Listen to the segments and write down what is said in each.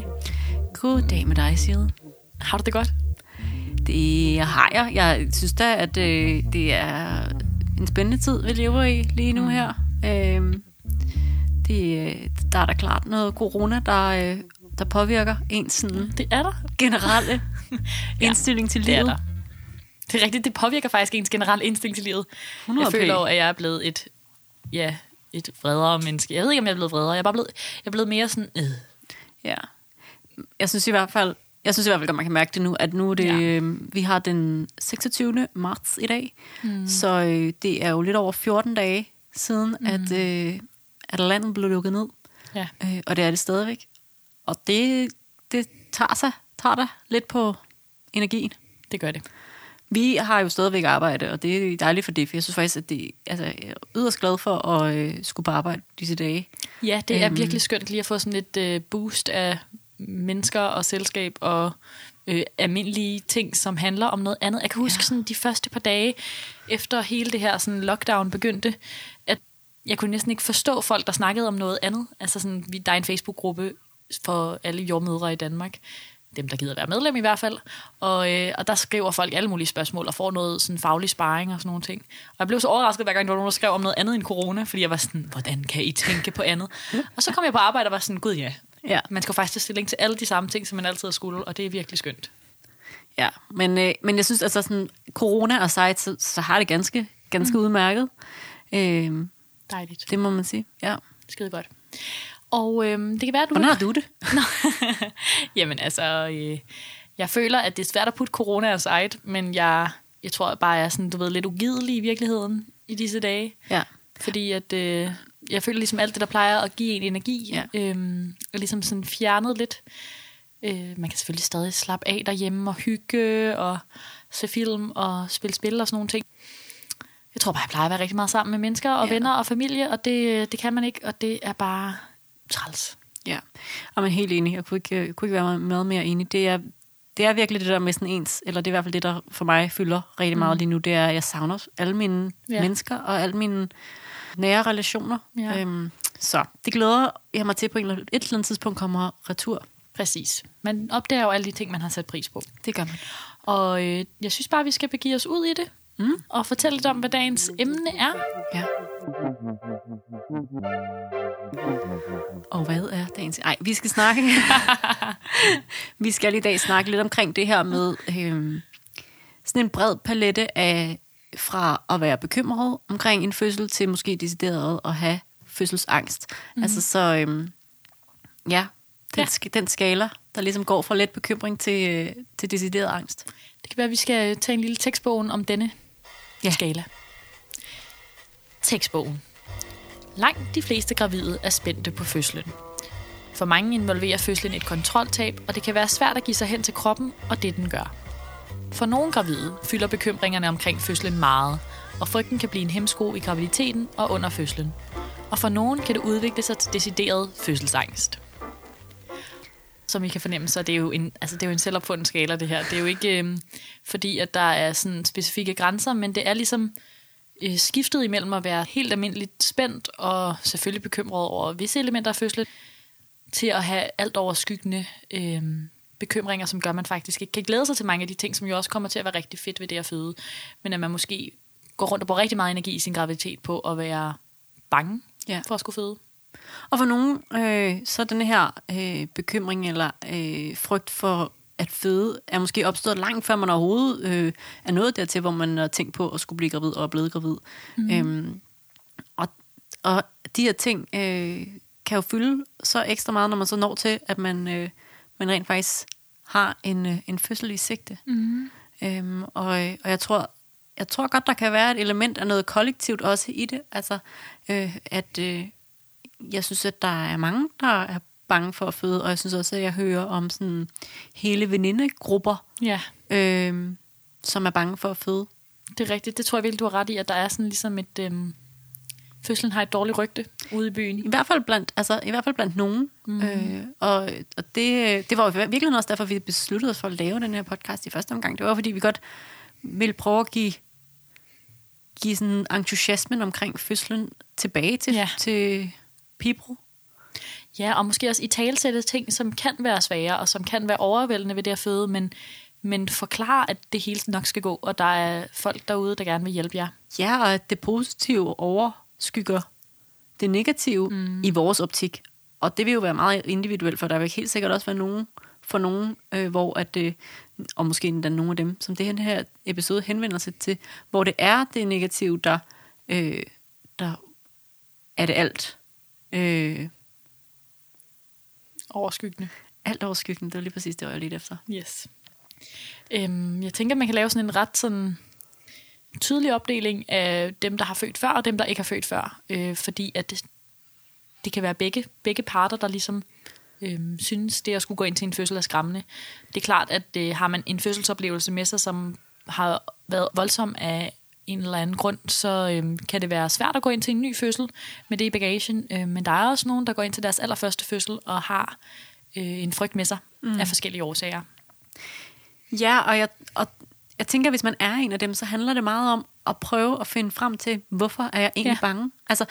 Frederik. Goddag med dig, Side. Har du det godt? Det har jeg. Jeg synes da, at øh, det er en spændende tid, vi lever i lige nu her. Øh, det, der er da klart noget corona, der, øh, der påvirker ens sådan, Det er der. generelle indstilling til Det er livet. der. Det er rigtigt, det påvirker faktisk ens generelle instinkt til livet. 100 Jeg føler at jeg er blevet et, ja, et vredere menneske. Jeg ved ikke, om jeg er blevet vredere. Jeg er bare blevet, jeg er blevet mere sådan, øh. Ja. Jeg synes i hvert fald, jeg synes i hvert fald, at man kan mærke det nu, at nu er det, Ja. øh, vi har den 26. marts i dag, mm. så øh, det er jo lidt over 14 dage siden, mm. at, øh, at landet blev lukket ned, Ja. øh, og det er det stadigvæk. Og det, det tager sig, tager der lidt på energien. Det gør det. Vi har jo stadigvæk arbejde, og det er dejligt for det, for jeg synes faktisk, at det, altså, jeg er yderst glad for at øh, skulle på arbejde disse dage. Ja, det er Øhm. virkelig skønt lige at få sådan lidt øh, boost af mennesker og selskab og øh, almindelige ting, som handler om noget andet. Jeg kan huske Ja. sådan de første par dage efter hele det her sådan lockdown begyndte, at jeg kunne næsten ikke forstå folk, der snakkede om noget andet. Altså sådan, vi, der er en Facebook-gruppe for alle jordmødre i Danmark. Dem, der gider være medlem i hvert fald. Og, øh, og der skriver folk alle mulige spørgsmål og får noget sådan faglig sparring og sådan nogle ting. Og jeg blev så overrasket, hver gang der var nogen, der skrev om noget andet end corona, fordi jeg var sådan, hvordan kan I tænke på andet? Og så kom jeg på arbejde og var sådan, gud ja, Ja. man skal faktisk tage stilling til alle de samme ting, som man altid har skulle, og det er virkelig skønt. Ja, men, øh, men jeg synes, altså sådan, corona og site, så, så har det ganske, ganske mm. udmærket. Øh, Dejligt. det må man sige, ja. Skide godt. Og øhm, det kan være, at du... Hvordan har du det? Nå. Jamen altså, øh, jeg føler, at det er svært at putte corona aside, men jeg, jeg tror bare, jeg er sådan, du ved, lidt ugidelig i virkeligheden i disse dage. Ja. Fordi at, øh, jeg føler ligesom alt det, der plejer at give en energi, Ja. øhm, er ligesom sådan fjernet lidt. Øh, man kan selvfølgelig stadig slappe af derhjemme og hygge og se film og spille spil og sådan nogle ting. Jeg tror bare, jeg plejer at være rigtig meget sammen med mennesker og Ja. venner og familie, og det, det kan man ikke, og det er bare træls. Ja, og man er helt enig. Jeg kunne ikke, jeg kunne ikke være meget mere enig. Det er, det er virkelig det der med sådan ens, eller det er i hvert fald det, der for mig fylder rigtig meget lige nu, det er, at jeg savner alle mine ja. mennesker og alle mine nære relationer. Ja. Øhm, så det glæder jeg mig til på en eller, et eller andet tidspunkt kommer retur. Præcis. Man opdager jo alle de ting, man har sat pris på. Det gør man. Og øh, jeg synes bare, vi skal begive os ud i det, Mm. og fortælle lidt om, hvad dagens emne er. Ja. Og hvad er dagens... Ej, vi skal snakke... vi skal i dag snakke lidt omkring det her med øhm, sådan en bred palette af fra at være bekymret omkring en fødsel til måske decideret at have fødselsangst. Mm. Altså så... Øhm, ja, den, Ja. den skala, der ligesom går fra let bekymring til, øh, til decideret angst. Det kan være, at vi skal tage en lille tekstbogen om denne. Ja. skala. Tekstbogen. Langt de fleste gravide er spændte på fødslen. For mange involverer fødslen et kontroltab, og det kan være svært at give sig hen til kroppen og det, den gør. For nogle gravide fylder bekymringerne omkring fødslen meget, og frygten kan blive en hemsko i graviditeten og under fødslen. Og for nogen kan det udvikle sig til decideret fødselsangst. Som I kan fornemme, så er det jo en, altså det er jo en selvopfundet skala, det her. Det er jo ikke øhm, fordi, at der er sådan specifikke grænser, men det er ligesom øh, skiftet imellem at være helt almindeligt spændt og selvfølgelig bekymret over visse elementer af fødslen, til at have alt overskyggende øh, bekymringer, som gør, at man faktisk ikke kan glæde sig til mange af de ting, som jo også kommer til at være rigtig fedt ved det at føde. Men at man måske går rundt og bruger rigtig meget energi i sin graviditet på at være bange ja. For at skulle føde. Og for nogen, øh, så er den her øh, bekymring eller øh, frygt for at føde, er måske opstået langt før man overhovedet øh, er nået dertil, hvor man har tænkt på at skulle blive gravid og er blevet gravid. Mm. Øhm, og, og de her ting øh, kan jo fylde så ekstra meget, når man så når til, at man, øh, man rent faktisk har en, øh, en fødsel i sigte. Mm. Øhm, og, øh, og jeg tror, jeg tror godt, der kan være et element af noget kollektivt også i det. Altså, øh, at øh, jeg synes, at der er mange, der er bange for at føde, og jeg synes også, at jeg hører om sådan hele venindegrupper, Ja, øh, som er bange for at føde. det er rigtigt. Det tror jeg virkelig, du har ret i, at der er sådan ligesom et, øhm, fødslen har et dårligt rygte ude i byen. I hvert fald blandt, altså, i hvert fald blandt nogen. Mm. Øh, og og det, det var jo virkelig også derfor, vi besluttede os for at lave den her podcast i første omgang. Det var, fordi vi godt ville prøve at give, give sådan entusiasmen omkring fødslen tilbage til, Ja. til Pibro. Ja, og måske også i talsætte ting, som kan være svære, og som kan være overvældende ved det at føde, men, men forklare, at det hele nok skal gå, og der er folk derude, der gerne vil hjælpe jer. Ja, og at det positive overskygger det negative mm. i vores optik. Og det vil jo være meget individuelt, for der vil helt sikkert også være nogen for nogen, øh, hvor at det, og måske endda nogle af dem, som det her episode henvender sig til, hvor det er det negative, der, øh, der er det alt. Øh, Overskyggende. alt overskyggende, det var lige præcis det, var jeg lidt efter. Yes. Øhm, jeg tænker, man kan lave sådan en ret sådan tydelig opdeling af dem, der har født før, og dem, der ikke har født før. Øh, fordi at det, det kan være begge, begge parter, der ligesom øhm, synes, det at skulle gå ind til en fødsel er skræmmende. Det er klart, at øh, har man en fødselsoplevelse med sig, som har været voldsom af en eller anden grund, så øhm, kan det være svært at gå ind til en ny fødsel med det i bagagen. Øh, men der er også nogen, der går ind til deres allerførste fødsel og har øh, en frygt med sig mm. af forskellige årsager. Ja, og jeg, og jeg tænker, hvis man er en af dem, så handler det meget om at prøve at finde frem til, hvorfor er jeg egentlig Ja. bange? Altså,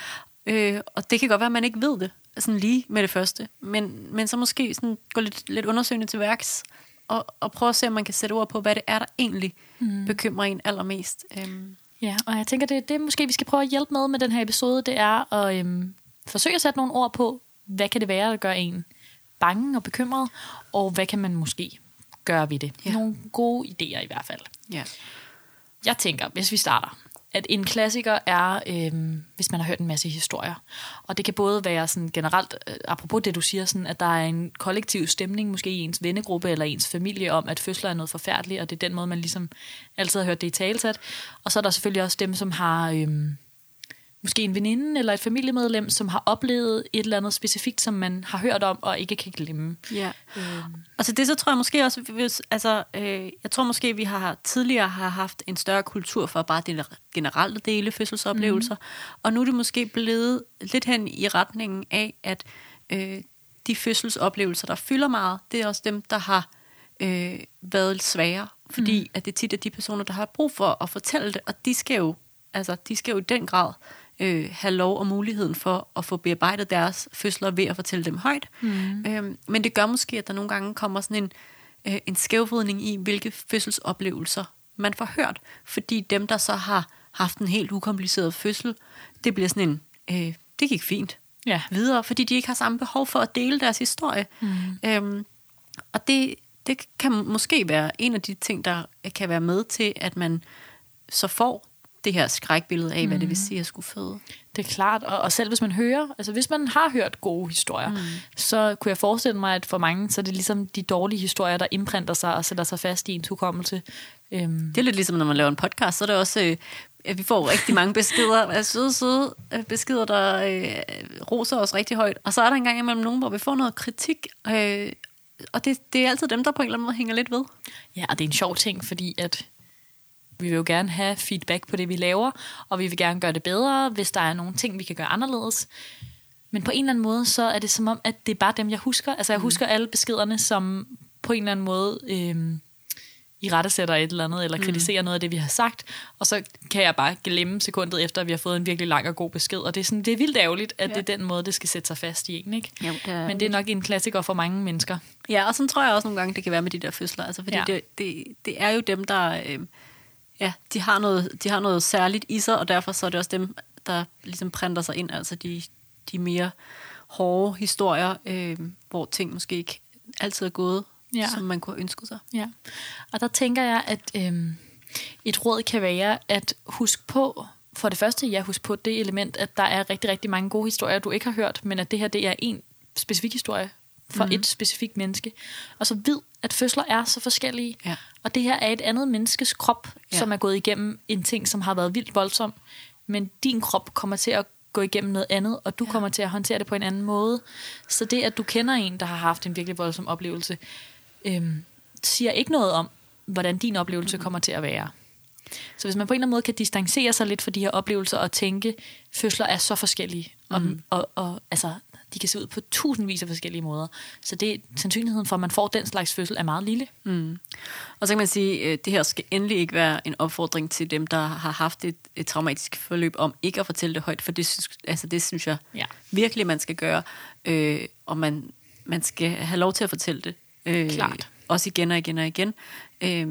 øh, og det kan godt være, at man ikke ved det, sådan lige med det første, men, men så måske sådan gå lidt, lidt undersøgende til værks, og, og prøve at se, om man kan sætte ord på, hvad det er, der egentlig mm. bekymrer en allermest. Øhm, Ja, og jeg tænker, det, det måske vi skal prøve at hjælpe med med den her episode, det er at øhm, forsøge at sætte nogle ord på, hvad kan det være, der gør en bange og bekymret, og hvad kan man måske gøre ved det. Ja. Nogle gode idéer i hvert fald ja. Jeg tænker, hvis vi starter, at en klassiker er, øh, hvis man har hørt en masse historier. Og det kan både være sådan generelt, øh, apropos det du siger, sådan, at der er en kollektiv stemning, måske i ens vennegruppe eller ens familie, om at fødsler er noget forfærdeligt, og det er den måde, man ligesom altid har hørt det i talsat. Og så er der selvfølgelig også dem, som har Øh, måske en veninde eller et familiemedlem, som har oplevet et eller andet specifikt, som man har hørt om og ikke kan glemme. Ja. Og til det så tror jeg måske også, hvis, altså, øh, jeg tror måske, vi har tidligere har haft en større kultur for bare det generelle dele fødselsoplevelser, mm. og nu er det måske blevet lidt hen i retningen af, at øh, de fødselsoplevelser, der fylder meget, det er også dem, der har øh, været svære, fordi mm. at det tit er de personer, der har brug for at fortælle det, og de skal jo, altså, de skal jo i den grad øh, have lov og muligheden for at få bearbejdet deres fødsler ved at fortælle dem højt. Mm. Øhm, men det gør måske, at der nogle gange kommer sådan en, øh, en skævvridning i, hvilke fødselsoplevelser man får hørt. Fordi dem, der så har haft en helt ukompliceret fødsel, det bliver sådan en, øh, det gik fint Ja. videre, fordi de ikke har samme behov for at dele deres historie. Mm. Øhm, og det, det kan måske være en af de ting, der kan være med til, at man så får det her skrækbillede af, mm. hvad det vil sige at skulle føde. Det er klart, og, og selv hvis man hører, altså hvis man har hørt gode historier, mm. så kunne jeg forestille mig, at for mange, så er det ligesom de dårlige historier, der indprinter sig og sætter sig fast i ens hukommelse. Øhm, Det er lidt ligesom, når man laver en podcast, så er det også, øh, at vi får rigtig mange beskeder, af søde, søde øh, beskeder, der øh, roser os rigtig højt. Og så er der engang imellem nogen, hvor vi får noget kritik, øh, og det, det er altid dem, der på en eller anden måde hænger lidt ved. ja, og det er en sjov ting, fordi at vi vil jo gerne have feedback på det, vi laver, og vi vil gerne gøre det bedre, hvis der er nogle ting, vi kan gøre anderledes. Men på en eller anden måde, så er det som om, at det er bare dem, jeg husker. Altså jeg husker alle beskederne, som på en eller anden måde øhm, i rettesætter et eller andet, eller kritiserer noget af det, vi har sagt, og så kan jeg bare glemme sekundet efter, at vi har fået en virkelig lang og god besked. Og det er, sådan, det er vildt ærgerligt, at Ja. det er den måde, det skal sætte sig fast i en, ikke? Jo, det er Men det er nok en klassiker for mange mennesker. Ja, og sådan tror jeg også nogle gange, det kan være med de der fødsler. Altså, fordi ja. det, det, det er jo dem, der... Øh, ja, de har, noget, de har noget særligt i sig, og derfor så er det også dem, der ligesom printer sig ind. Altså de, de mere hårde historier, øh, hvor ting måske ikke altid er gået, Ja. som man kunne have ønsket sig. Ja, og der tænker jeg, at øhm, et råd kan være at huske på, for det første, ja, husk på det element, at der er rigtig, rigtig mange gode historier, du ikke har hørt, men at det her, det er en specifik historie for mm-hmm. et specifikt menneske. Og så vid, at fødsler er så forskellige, Ja. og det her er et andet menneskes krop, ja. Som er gået igennem en ting, som har været vildt voldsom, men din krop kommer til at gå igennem noget andet, og du ja. kommer til at håndtere det på en anden måde. Så det, at du kender en, der har haft en virkelig voldsom oplevelse, øhm, siger ikke noget om, hvordan din oplevelse kommer til at være. Så hvis man på en eller anden måde kan distancere sig lidt fra de her oplevelser og tænke, fødsler er så forskellige, og, mm. og, og altså, de kan se ud på tusindvis af forskellige måder. Så det sandsynligheden for, at man får den slags fødsel, er meget lille. Mm. Og så kan man sige, at det her skal endelig ikke være en opfordring til dem, der har haft et, et traumatisk forløb, om ikke at fortælle det højt, for det, synes, altså det synes jeg Ja. virkelig, man skal gøre. Øh, og man, man skal have lov til at fortælle det. Øh, Klart. Også igen og igen og igen. Øh,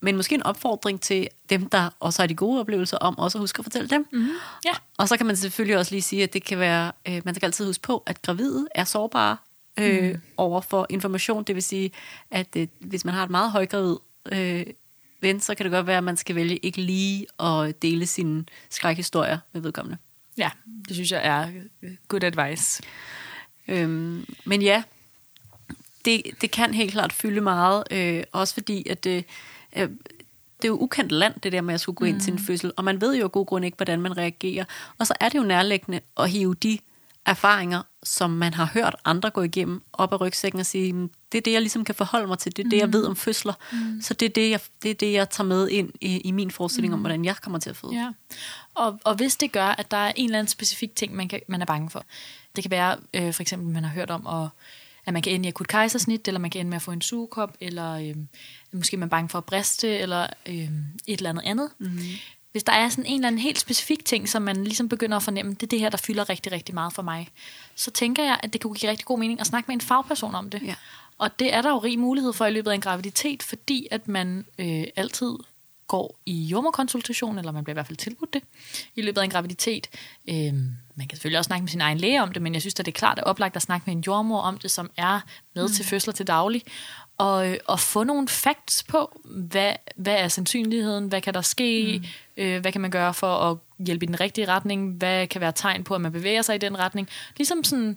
men måske en opfordring til dem, der også har de gode oplevelser, om også at huske at fortælle dem. Mm-hmm. Ja. Og så kan man selvfølgelig også lige sige, at det kan være, øh, man skal altid huske på, at gravide er sårbare øh, mm. over for information. Det vil sige, at øh, hvis man har et meget højgravid øh, ven, så kan det godt være, at man skal vælge ikke lige at dele sine skrækhistorier med vedkommende. Ja, det synes jeg er øh, good advice. Øhm, men ja, det, det kan helt klart fylde meget, øh, også fordi, at det, øh, det er jo ukendt land, det der med at skulle gå ind mm. til en fødsel, og man ved jo af god grund ikke, hvordan man reagerer. Og så er det jo nærliggende at hive de erfaringer, som man har hørt andre gå igennem, op af rygsækken og sige, "Men det er det, jeg ligesom kan forholde mig til, det er det, jeg ved om fødsler, mm. så det er det, jeg, det er det, jeg tager med ind i, i min forestilling mm. om, hvordan jeg kommer til at føde. Ja. Og, og hvis det gør, at der er en eller anden specifik ting, man, kan, man er bange for. Det kan være, øh, for eksempel, man har hørt om, at, at man kan ende i akut kejsersnit, eller man kan ende med at få en sugekop, eller øh, måske man er bange for at briste, eller øh, et eller andet andet. Mm. Hvis der er sådan en eller anden helt specifik ting, som man ligesom begynder at fornemme, det er det her, der fylder rigtig, rigtig meget for mig, så tænker jeg, at det kunne give rigtig god mening at snakke med en fagperson om det. Ja. Og det er der jo rig mulighed for i løbet af en graviditet, fordi at man øh, altid går i jordmorkonsultation, eller man bliver i hvert fald tilbudt det i løbet af en graviditet. Øhm, man kan selvfølgelig også snakke med sin egen læge om det, men jeg synes, at det er klart at oplagt at snakke med en jordmor om det, som er med mm. til fødsler til daglig, og, øh, og få nogle facts på, hvad, hvad er sandsynligheden, hvad kan der ske, mm. øh, hvad kan man gøre for at hjælpe i den rigtige retning, hvad kan være tegn på, at man bevæger sig i den retning. Ligesom sådan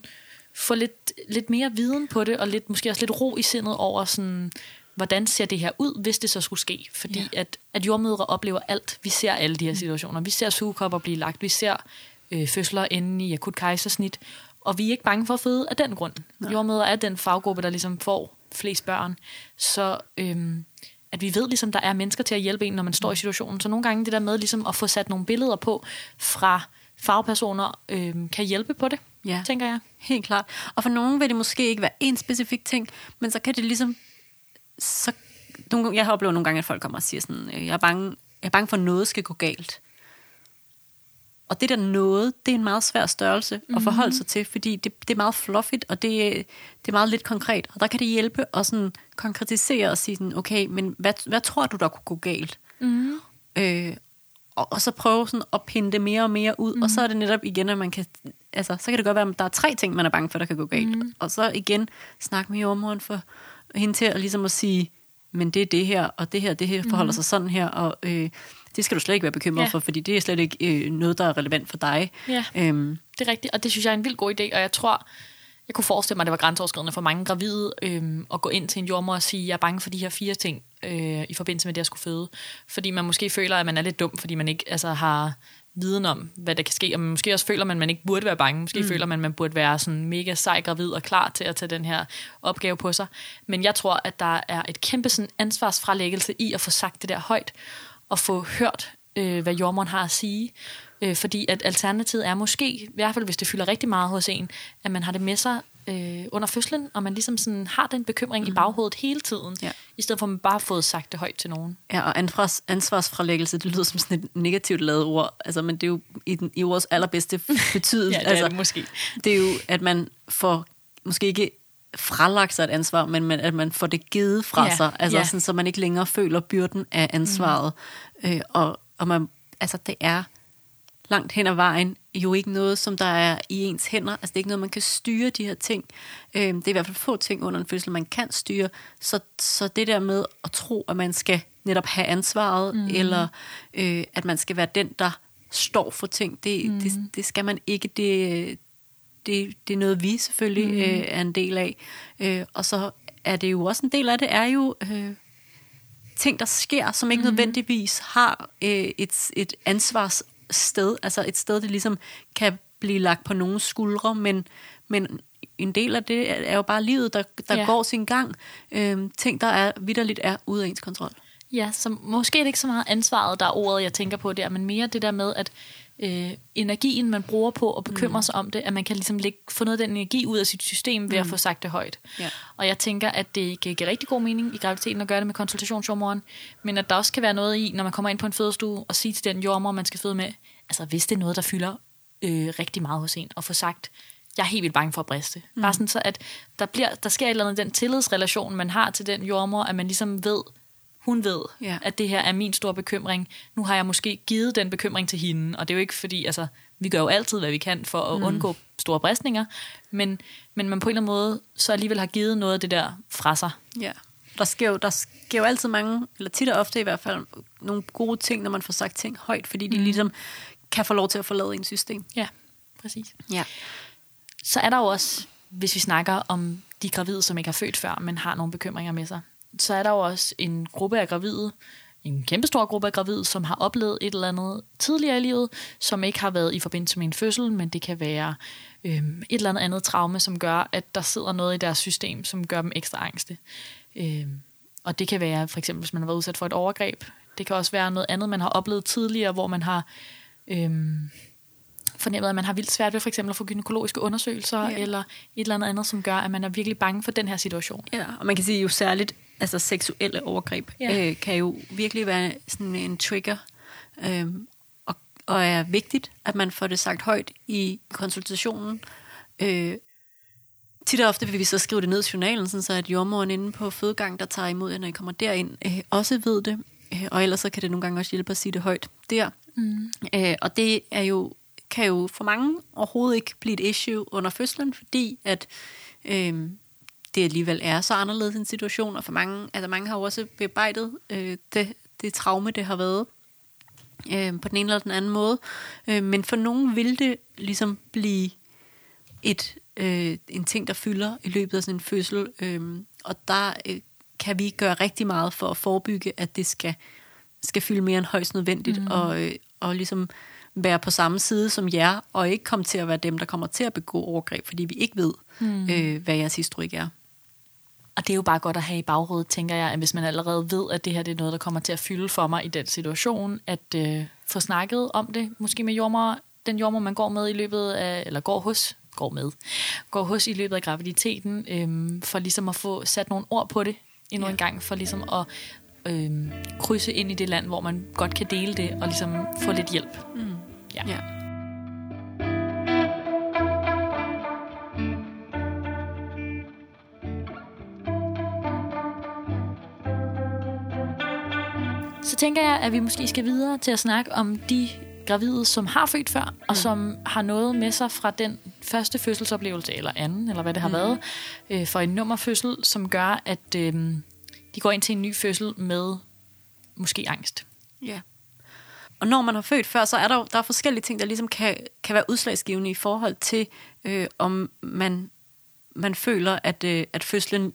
få lidt, lidt mere viden på det, og lidt, måske også lidt ro i sindet over sådan, hvordan ser det her ud, hvis det så skulle ske. Fordi Ja. ja. at, at jordmødre oplever alt. Vi ser alle de her situationer. Vi ser sugekopper blive lagt. Vi ser øh, fødsler inde i akut kejsersnit. Og vi er ikke bange for at føde af den grund. Jordmødre er den faggruppe, der ligesom får flest børn. Så øhm, at vi ved ligesom, der er mennesker til at hjælpe en, når man står i situationen. Så nogle gange det der med ligesom at få sat nogle billeder på fra fagpersoner, øhm, kan hjælpe på det, Ja. tænker jeg. Helt klart. Og for nogen vil det måske ikke være en specifik ting, men så kan det ligesom... Så, nogle, jeg har oplevet nogle gange, at folk kommer og siger sådan, øh, jeg er bange, jeg er bange for, at noget skal gå galt. Og det der noget, det er en meget svær størrelse mm-hmm. at forholde sig til, fordi det, det er meget fluffigt, og det, er- det er meget lidt konkret. Og der kan det hjælpe at sådan konkretisere og sige sådan, okay, men hvad, hvad tror du, der kunne gå galt? Mm-hmm. Øh, og, og så prøve sådan at pinde det mere og mere ud, mm. og så er det netop igen, at man kan, altså, så kan det godt være, at der er tre ting, man er bange for, der kan gå galt. Mm. Og så igen, snak med jordmoren for hende til at, ligesom at sige, men det er det her, og det her, det her forholder mm. sig sådan her, og øh, det skal du slet ikke være bekymret Ja. for, fordi det er slet ikke øh, noget, der er relevant for dig. Ja. Øhm, Det er rigtigt, og det synes jeg er en vild god idé, og jeg tror, jeg kunne forestille mig, at det var grænseoverskridende for mange gravide øhm, at gå ind til en jordmor og sige, jeg er bange for de her fire ting øh, i forbindelse med det, jeg skulle føde. Fordi man måske føler, at man er lidt dum, fordi man ikke altså, har viden om, hvad der kan ske, og man måske også føler, at man ikke burde være bange. Måske mm. føler man, at man burde være sådan mega sej gravid og klar til at tage den her opgave på sig. Men jeg tror, at der er et kæmpe sådan, ansvarsfralæggelse i at få sagt det der højt, og få hørt, øh, hvad jordmoren har at sige. Øh, fordi at alternativet er måske, i hvert fald hvis det fylder rigtig meget hos en, at man har det med sig øh, under fødslen, og man ligesom sådan har den bekymring mm. i baghovedet hele tiden, Ja. I stedet for at man bare har fået sagt det højt til nogen. Ja, og ansvars, ansvarsfralæggelse, det lyder som sådan et negativt lavet ord, altså, men det er jo i, den, i ordets allerbedste betydelse. Ja, det er altså, det måske. Det er jo, at man får måske ikke fralagt sig et ansvar, men man, at man får det givet fra Ja, sig, altså ja. sådan, så man ikke længere føler byrden af ansvaret. Mm. Øh, og, og man, altså det er langt hen ad vejen jo ikke noget, som der er i ens hænder. Altså det er ikke noget, man kan styre de her ting. Øh, det er i hvert fald få ting under en fødsel, man kan styre. Så, så det der med at tro, at man skal netop have ansvaret, mm. eller øh, at man skal være den, der står for ting, det, mm. det, det skal man ikke. Det, det, det er noget, vi selvfølgelig mm. øh, er en del af. Øh, og så er det jo også en del af det, er jo øh, ting, der sker, som ikke mm. nødvendigvis har øh, et, et ansvarssted, altså et sted, det ligesom kan blive lagt på nogens skuldre, men, men en del af det er jo bare livet, der, der Ja. går sin gang. Øh, ting, der er vidderligt er ude af ens kontrol. Ja, så måske er det ikke så meget ansvaret, der er ordet, jeg tænker på der, men mere det der med, at øh, energien, man bruger på at bekymre mm. sig om det, at man kan ligesom lægge, få noget af den energi ud af sit system ved mm. at få sagt det højt. Ja. Og jeg tænker, at det kan give rigtig god mening i graviditeten at gøre det med konsultationsjordmoren, men at der også kan være noget i, når man kommer ind på en fødestue og sige til den jordmor, man skal føde med, altså hvis det er noget, der fylder øh, rigtig meget hos en, og få sagt, jeg er helt vildt bange for at briste. Mm. Bare sådan så, at der, bliver, der sker et eller andet den tillidsrelation, man har til den jordmor, at man ligesom ved, hun ved, Ja. at det her er min store bekymring. Nu har jeg måske givet den bekymring til hende, og det er jo ikke fordi, altså, vi gør jo altid, hvad vi kan for at mm. undgå store bristninger, men, men man på en eller anden måde så alligevel har givet noget af det der fra sig. Ja. Der sker, jo, der sker jo altid mange, eller tit og ofte i hvert fald, nogle gode ting, når man får sagt ting højt, fordi de mm. ligesom kan få lov til at forlade ens system. Ja, præcis. Ja. Så er der jo også, hvis vi snakker om de gravide, som ikke har født før, men har nogle bekymringer med sig, så er der jo også en gruppe af gravide, en kæmpestor gruppe af gravide, som har oplevet et eller andet tidligere i livet, som ikke har været i forbindelse med en fødsel, men det kan være øhm, et eller andet andet traume, som gør, at der sidder noget i deres system, som gør dem ekstra angste. Øhm, og det kan være for eksempel, hvis man har været udsat for et overgreb. Det kan også være noget andet, man har oplevet tidligere, hvor man har øhm, fornemmet, at man har vildt svært ved for eksempel at få gynækologiske undersøgelser, Ja. eller et eller andet andet, som gør, at man er virkelig bange for den her situation. Ja, og man kan sige jo særligt, altså seksuelle overgreb Ja. øh, kan jo virkelig være sådan en trigger, øh, og, og er vigtigt, at man får det sagt højt i konsultationen. Øh, tit og ofte vil vi så skrive det ned i journalen, sådan så at jordmoren inde på fødegang, der tager imod jer, når I kommer derind, øh, også ved det. Øh, og ellers så kan det nogle gange også hjælpe at sige det højt der. Mm. Øh, og det er jo, kan jo for mange overhovedet ikke blive et issue under fødslen, fordi at øh, det alligevel er så anderledes en situation, og for mange, altså mange har jo også bearbejdet øh, det, det traume, det har været øh, på den ene eller den anden måde. Øh, men for nogen vil det ligesom blive et, øh, en ting, der fylder i løbet af sådan en fødsel. Øh, og der øh, kan vi gøre rigtig meget for at forebygge, at det skal, skal fylde mere end højst nødvendigt, mm. og, øh, og ligesom være på samme side som jer, og ikke komme til at være dem, der kommer til at begå overgreb, fordi vi ikke ved, mm. øh, hvad jeres historik er. Og det er jo bare godt at have i baghovedet, tænker jeg, at hvis man allerede ved, at det her det er noget, der kommer til at fylde for mig i den situation, at øh, få snakket om det, måske med jordmor, den jordmor, man går med i løbet af, eller går hos, går med, går hos i løbet af graviditeten, øh, for ligesom at få sat nogle ord på det endnu Ja. en gang, for ligesom at øh, krydse ind i det land, hvor man godt kan dele det, og ligesom få lidt hjælp. Mm. Ja. ja. Så tænker jeg, at vi måske skal videre til at snakke om de gravide, som har født før, og som har noget med sig fra den første fødselsoplevelse, eller anden, eller hvad det har mm. været, øh, for en nummerfødsel, som gør, at øh, de går ind til en ny fødsel med måske angst. Ja. Og når man har født før, så er der der er forskellige ting, der ligesom kan, kan være udslagsgivende i forhold til, øh, om man, man føler, at, øh, at fødslen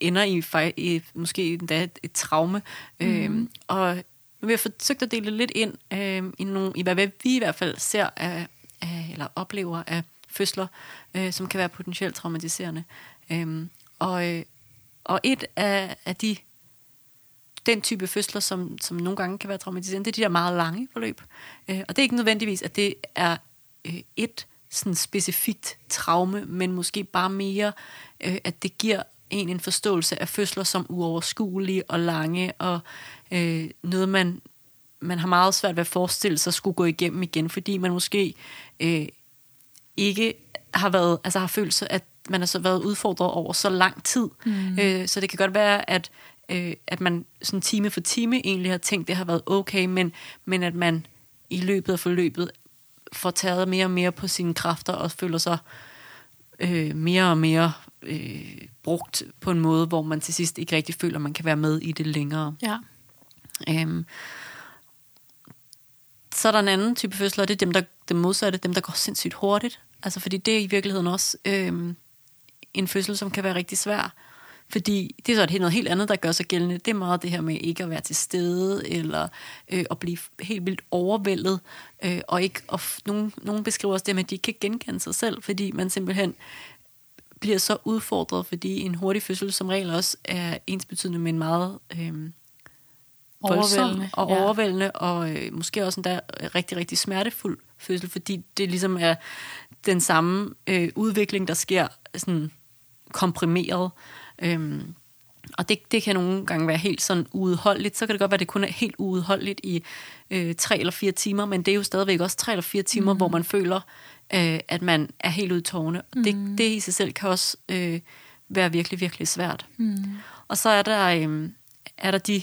ender i, i måske endda et, et traume. Mm. Øh, og vi har forsøgt at dele lidt ind øh, i, nogle, i, hvad vi i hvert fald ser af, af, eller oplever af fødsler, øh, som kan være potentielt traumatiserende. Øh, og, øh, og et af, af de den type fødsler, som, som nogle gange kan være traumatiserende, det er de der meget lange forløb. Øh, og det er ikke nødvendigvis, at det er øh, et sådan specifikt traume, men måske bare mere, øh, at det giver en en forståelse af fødsler som uoverskuelige og lange, og øh, noget, man, man har meget svært ved at forestille sig skulle gå igennem igen, fordi man måske øh, ikke har været, altså har følt sig, at man har så været udfordret over så lang tid. Mm. Øh, så det kan godt være, at, øh, at man sådan time for time egentlig har tænkt, det har været okay, men, men at man i løbet af forløbet får taget mere og mere på sine kræfter og føler sig øh, mere og mere øh, brugt på en måde, hvor man til sidst ikke rigtig føler, at man kan være med i det længere. Ja. Øhm, så er der en anden type fødsler, og det er dem, der, dem modsatte, dem, der går sindssygt hurtigt. Altså, fordi det er i virkeligheden også øhm, en fødsel, som kan være rigtig svær. Fordi det er så et helt- noget helt andet, der gør sig gældende. Det er meget det her med ikke at være til stede, eller øh, at blive helt vildt overvældet. Øh, og ikke, og f- nogen, nogen beskriver også det med, at de ikke kan genkende sig selv, fordi man simpelthen bliver så udfordret, fordi en hurtig fødsel som regel også er ensbetydende med en meget øh, voldsom Overvældende, og ja. overvældende, og øh, måske også endda rigtig, rigtig smertefuld fødsel, fordi det ligesom er den samme øh, udvikling, der sker sådan komprimeret. Øhm, og det, det kan nogle gange være helt sådan uudholdeligt. Så kan det godt være, at det kun er helt uudholdeligt i øh, tre eller fire timer, men det er jo stadigvæk også tre eller fire timer, mm. hvor man føler, øh, at man er helt ude i tårne. Mm. Det, det i sig selv kan også øh, være virkelig, virkelig svært. Mm. Og så er der, øh, er der de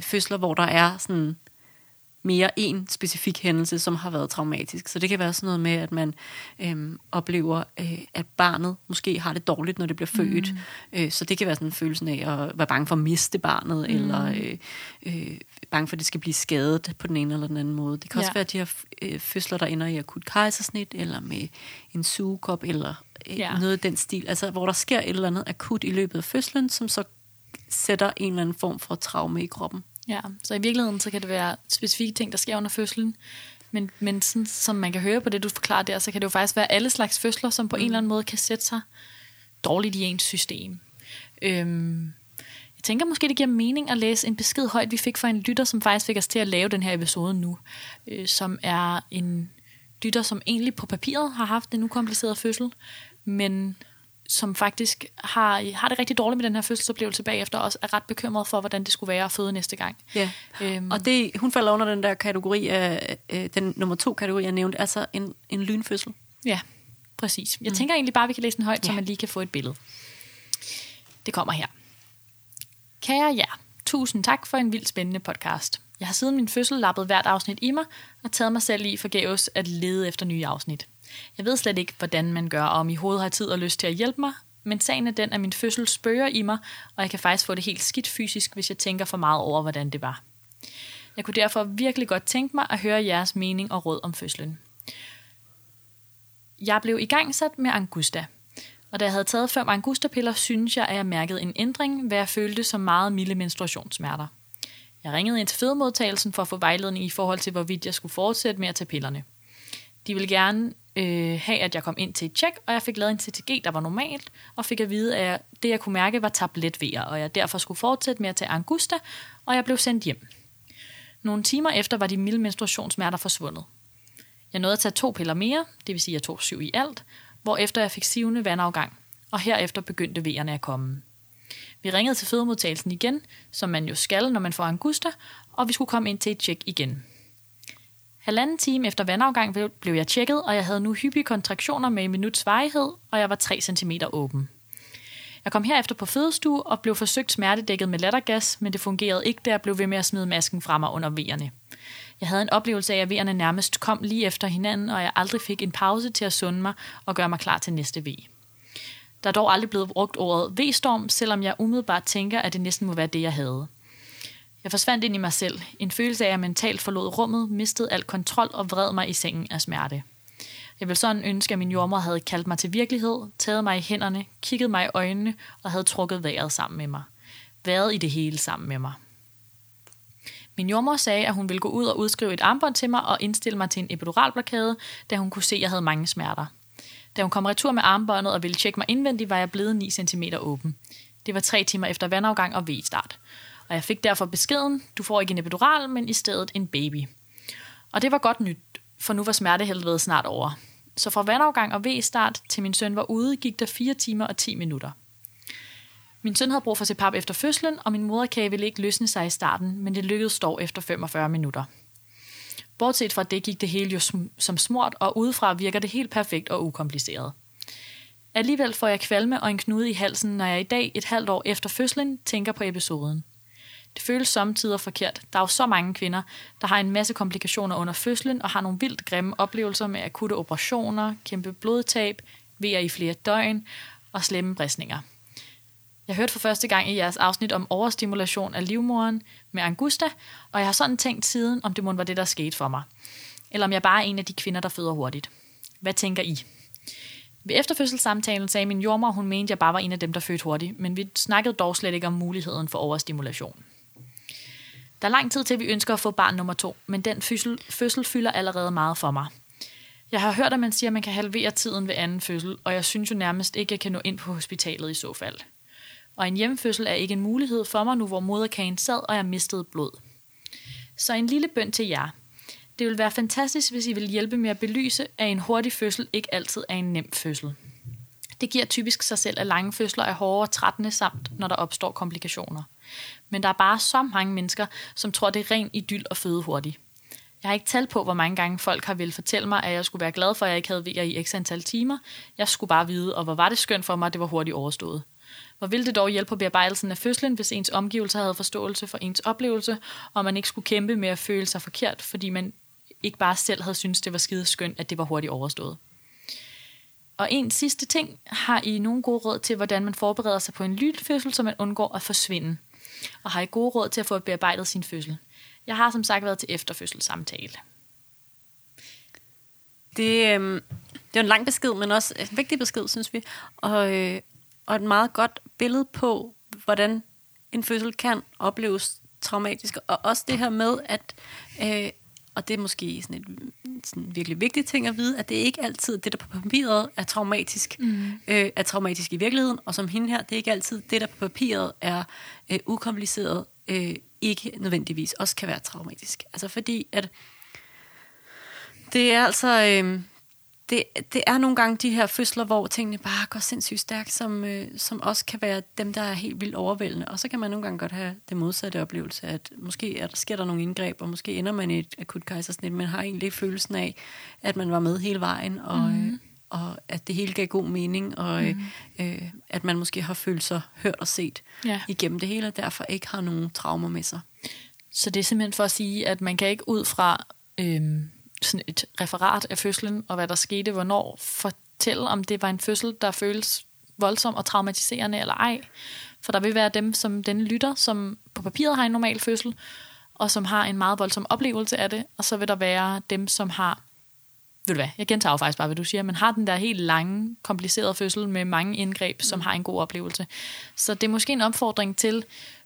fødsler, hvor der er sådan mere en specifik hændelse, som har været traumatisk. Så det kan være sådan noget med, at man øhm, oplever, øh, at barnet måske har det dårligt, når det bliver født. Mm. Øh, så det kan være sådan en følelse af at være bange for at miste barnet, mm. eller øh, øh, bange for, at det skal blive skadet på den ene eller den anden måde. Det kan også Ja. være de her øh, fødsler, der ender i akut kejsersnit, eller med en sugekop, eller øh, Ja. noget af den stil. Altså, hvor der sker et eller andet akut i løbet af fødslen, som så sætter en eller anden form for traume i kroppen. Ja, så i virkeligheden så kan det være specifikke ting, der sker under fødslen. Men, men sådan, som man kan høre på det, du forklarer der, så kan det jo faktisk være alle slags fødsler, som på mm. en eller anden måde kan sætte sig dårligt i ens system. Øhm, jeg tænker måske, det giver mening at læse en besked højt, vi fik fra en lytter, som faktisk fik os til at lave den her episode nu, øh, som er en lytter, som egentlig på papiret har haft en ukompliceret fødsel, men som faktisk har, har det rigtig dårligt med den her fødselsoplevelse bagefter, og også er ret bekymret for, hvordan det skulle være at føde næste gang. Ja, Øhm. og det, hun falder under den der kategori af, øh, den nummer to kategori, jeg nævnte, altså en, en lynfødsel. Ja, præcis. Jeg mm. tænker egentlig bare, at vi kan læse den højt, ja. så man lige kan få et billede. Det kommer her. Kære jer, tusind tak for en vildt spændende podcast. Jeg har siden min fødsel lappet hvert afsnit i mig, og taget mig selv i forgæves at lede efter nye afsnit. Jeg ved slet ikke, hvordan man gør, og om I hovedet har tid og lyst til at hjælpe mig, men sagen er den, at min fødsel spørger i mig, og jeg kan faktisk få det helt skidt fysisk, hvis jeg tænker for meget over, hvordan det var. Jeg kunne derfor virkelig godt tænke mig at høre jeres mening og råd om fødslen. Jeg blev i gang sat med Angusta, og da jeg havde taget fem Angusta-piller, synes jeg, at jeg mærkede en ændring, hvad jeg følte som meget milde menstruationssmerter. Jeg ringede ind til fødemodtagelsen for at få vejledning i forhold til, hvorvidt jeg skulle fortsætte med at tage pillerne. De ville gerne øh, have, at jeg kom ind til et tjek, og jeg fik lavet en CTG, der var normalt, og fik at vide, at det, jeg kunne mærke, var tabletvejer, og jeg derfor skulle fortsætte med at tage Angusta, og jeg blev sendt hjem. Nogle timer efter var de milde menstruationssmerter forsvundet. Jeg nåede at tage to piller mere, det vil sige, at jeg tog syv i alt, hvorefter jeg fik sivende vandafgang, og herefter begyndte vejerne at komme. Vi ringede til fødemodtagelsen igen, som man jo skal, når man får angusta, og vi skulle komme ind til et tjek igen. Halvanden time efter vandafgang blev- jeg tjekket, og jeg havde nu hyppige kontraktioner med en minuts varighed, og jeg var 3 cm åben. Jeg kom herefter på fødestue og blev forsøgt smertedækket med lattergas, men det fungerede ikke, da jeg blev ved med at smide masken fra mig under vejerne. Jeg havde en oplevelse af, at vejerne nærmest kom lige efter hinanden, og jeg aldrig fik en pause til at sunde mig og gøre mig klar til næste V. Der er dog aldrig blevet brugt ordet V-storm, selvom jeg umiddelbart tænker, at det næsten må være det, jeg havde. Jeg forsvandt ind i mig selv. En følelse af, at jeg mentalt forlod rummet, mistede al kontrol og vred mig i sengen af smerte. Jeg ville sådan ønske, at min jordmor havde kaldt mig til virkelighed, taget mig i hænderne, kigget mig i øjnene og havde trukket vejret sammen med mig. Været i det hele sammen med mig. Min jordmor sagde, at hun ville gå ud og udskrive et armbånd til mig og indstille mig til en epiduralblokade, da hun kunne se, at jeg havde mange smerter. Da hun kom retur med armbåndet og ville tjekke mig indvendigt, var jeg blevet 9 cm åben. Det var tre timer efter vandafgang og V-start. Og jeg fik derfor beskeden, du får ikke en epidural, men i stedet en baby. Og det var godt nyt, for nu var smertehelvedet snart over. Så fra vandafgang og V-start til min søn var ude, gik der 4 timer og 10 minutter. Min søn havde brug for CPAP efter fødslen, og min moderkage ville ikke løsne sig i starten, men det lykkedes dog efter 45 minutter. Bortset fra det gik det hele jo sm- som smurt, og udefra virker det helt perfekt og ukompliceret. Alligevel får jeg kvalme og en knude i halsen, når jeg i dag, et halvt år efter fødslen, tænker på episoden. Det føles samtidig forkert. Der er jo så mange kvinder, der har en masse komplikationer under fødslen og har nogle vildt grimme oplevelser med akutte operationer, kæmpe blodtab, vejer i flere døgn og slemme bristninger. Jeg hørte for første gang i jeres afsnit om overstimulation af livmoderen med Angusta, og jeg har sådan tænkt siden, om det må var det, der skete for mig. Eller om jeg bare er en af de kvinder, der føder hurtigt. Hvad tænker I? Ved efterfødselssamtalen sagde min jordmor, hun mente, jeg bare var en af dem, der fødte hurtigt, men vi snakkede dog slet ikke om muligheden for overstimulation. Der er lang tid til, vi ønsker at få barn nummer to, men den fødsel, fødsel fylder allerede meget for mig. Jeg har hørt, at man siger, at man kan halvere tiden ved anden fødsel, og jeg synes jo nærmest ikke, at jeg kan nå ind på hospitalet i så fald. Og en hjemmefødsel er ikke en mulighed for mig nu, hvor moderkagen sad, og jeg mistede blod. Så en lille bøn til jer. Det vil være fantastisk, hvis I vil hjælpe med at belyse, at en hurtig fødsel ikke altid er en nem fødsel. Det giver typisk sig selv, at lange fødsler er hårde og trættende samt, når der opstår komplikationer. Men der er bare så mange mennesker, som tror, det er ren idyll at føde hurtigt. Jeg har ikke talt på, hvor mange gange folk har vil fortælle mig, at jeg skulle være glad for, at jeg ikke havde VR i x antal timer. Jeg skulle bare vide, og hvor var det skønt for mig, at det var hurtigt overstået. Hvor ville det dog hjælpe på bearbejdelsen af fødslen, hvis ens omgivelser havde forståelse for ens oplevelse, og man ikke skulle kæmpe med at føle sig forkert, fordi man ikke bare selv havde syntes, det var skide skønt, at det var hurtigt overstået. Og en sidste ting, har I nogle gode råd til, hvordan man forbereder sig på en lynfødsel, så man undgår at forsvinde? Og har I gode råd til at få bearbejdet sin fødsel? Jeg har som sagt været til efterfødselssamtale. Det, øh, det er en lang besked, men også en vigtig besked, synes vi. Og, øh, og et meget godt billede på, hvordan en fødsel kan opleves traumatisk. Og også det her med, at, øh, og det er måske sådan et sådan virkelig vigtig ting at vide, at det er ikke altid det, der på papiret er traumatisk, mm. øh, er traumatisk i virkeligheden, og som hende her, det er ikke altid det, der på papiret er øh, ukompliceret, øh, ikke nødvendigvis også kan være traumatisk. Altså fordi, at det er altså... Øh, det, det er nogle gange de her fødsler, hvor tingene bare går sindssygt stærkt, som, øh, som også kan være dem, der er helt vildt overvældende. Og så kan man nogle gange godt have det modsatte oplevelse, at måske er der, sker der nogle indgreb, og måske ender man i et akut kejsersnit, men har egentlig følelsen af, at man var med hele vejen, og, mm. øh, og at det hele gav god mening, og mm. øh, at man måske har følt sig hørt og set ja. igennem det hele, og derfor ikke har nogen traumer med sig. Så det er simpelthen for at sige, at man kan ikke ud fra... Øh sådan et referat af fødslen, og hvad der skete, hvornår, fortælle, om det var en fødsel, der føles voldsom og traumatiserende eller ej. For der vil være dem, som den lytter, som på papiret har en normal fødsel, og som har en meget voldsom oplevelse af det, og så vil der være dem, som har ved du hvad, jeg gentager faktisk bare, hvad du siger, men har den der helt lange, komplicerede fødsel med mange indgreb, som mm. har en god oplevelse. Så det er måske en opfordring til,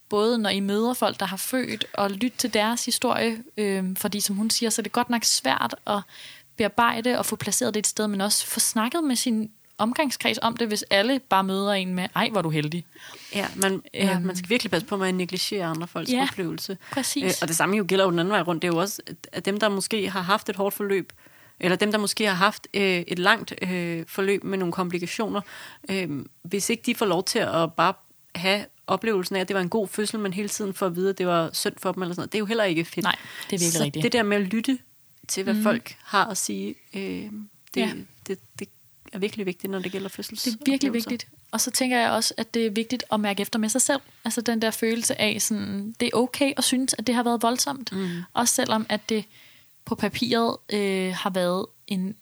både når I møder folk, der har født, og lytte til deres historie, øh, fordi som hun siger, så er det godt nok svært at bearbejde og få placeret det et sted, men også få snakket med sin omgangskreds om det, hvis alle bare møder en med, ej, hvor du heldig. Ja, man, ja, øhm. man skal virkelig passe på, at man negligerer andre folks ja, oplevelse. præcis. Øh, og det samme jo gælder jo den anden vej rundt. Det er jo også, at dem, der måske har haft et hårdt forløb, eller dem, der måske har haft øh, et langt øh, forløb med nogle komplikationer, øh, hvis ikke de får lov til at bare have oplevelsen af, at det var en god fødsel, men hele tiden for at vide, at det var synd for dem, eller sådan noget. det er jo heller ikke fedt. Nej, det er virkelig Så rigtigt. det der med at lytte til, hvad mm. folk har at sige, øh, det, ja. det, det er virkelig vigtigt, når det gælder fødsels. Det er virkelig vigtigt. Og så tænker jeg også, at det er vigtigt at mærke efter med sig selv. Altså den der følelse af, sådan, det er okay at synes, at det har været voldsomt. Mm. Også selvom, at det på papiret øh, har været en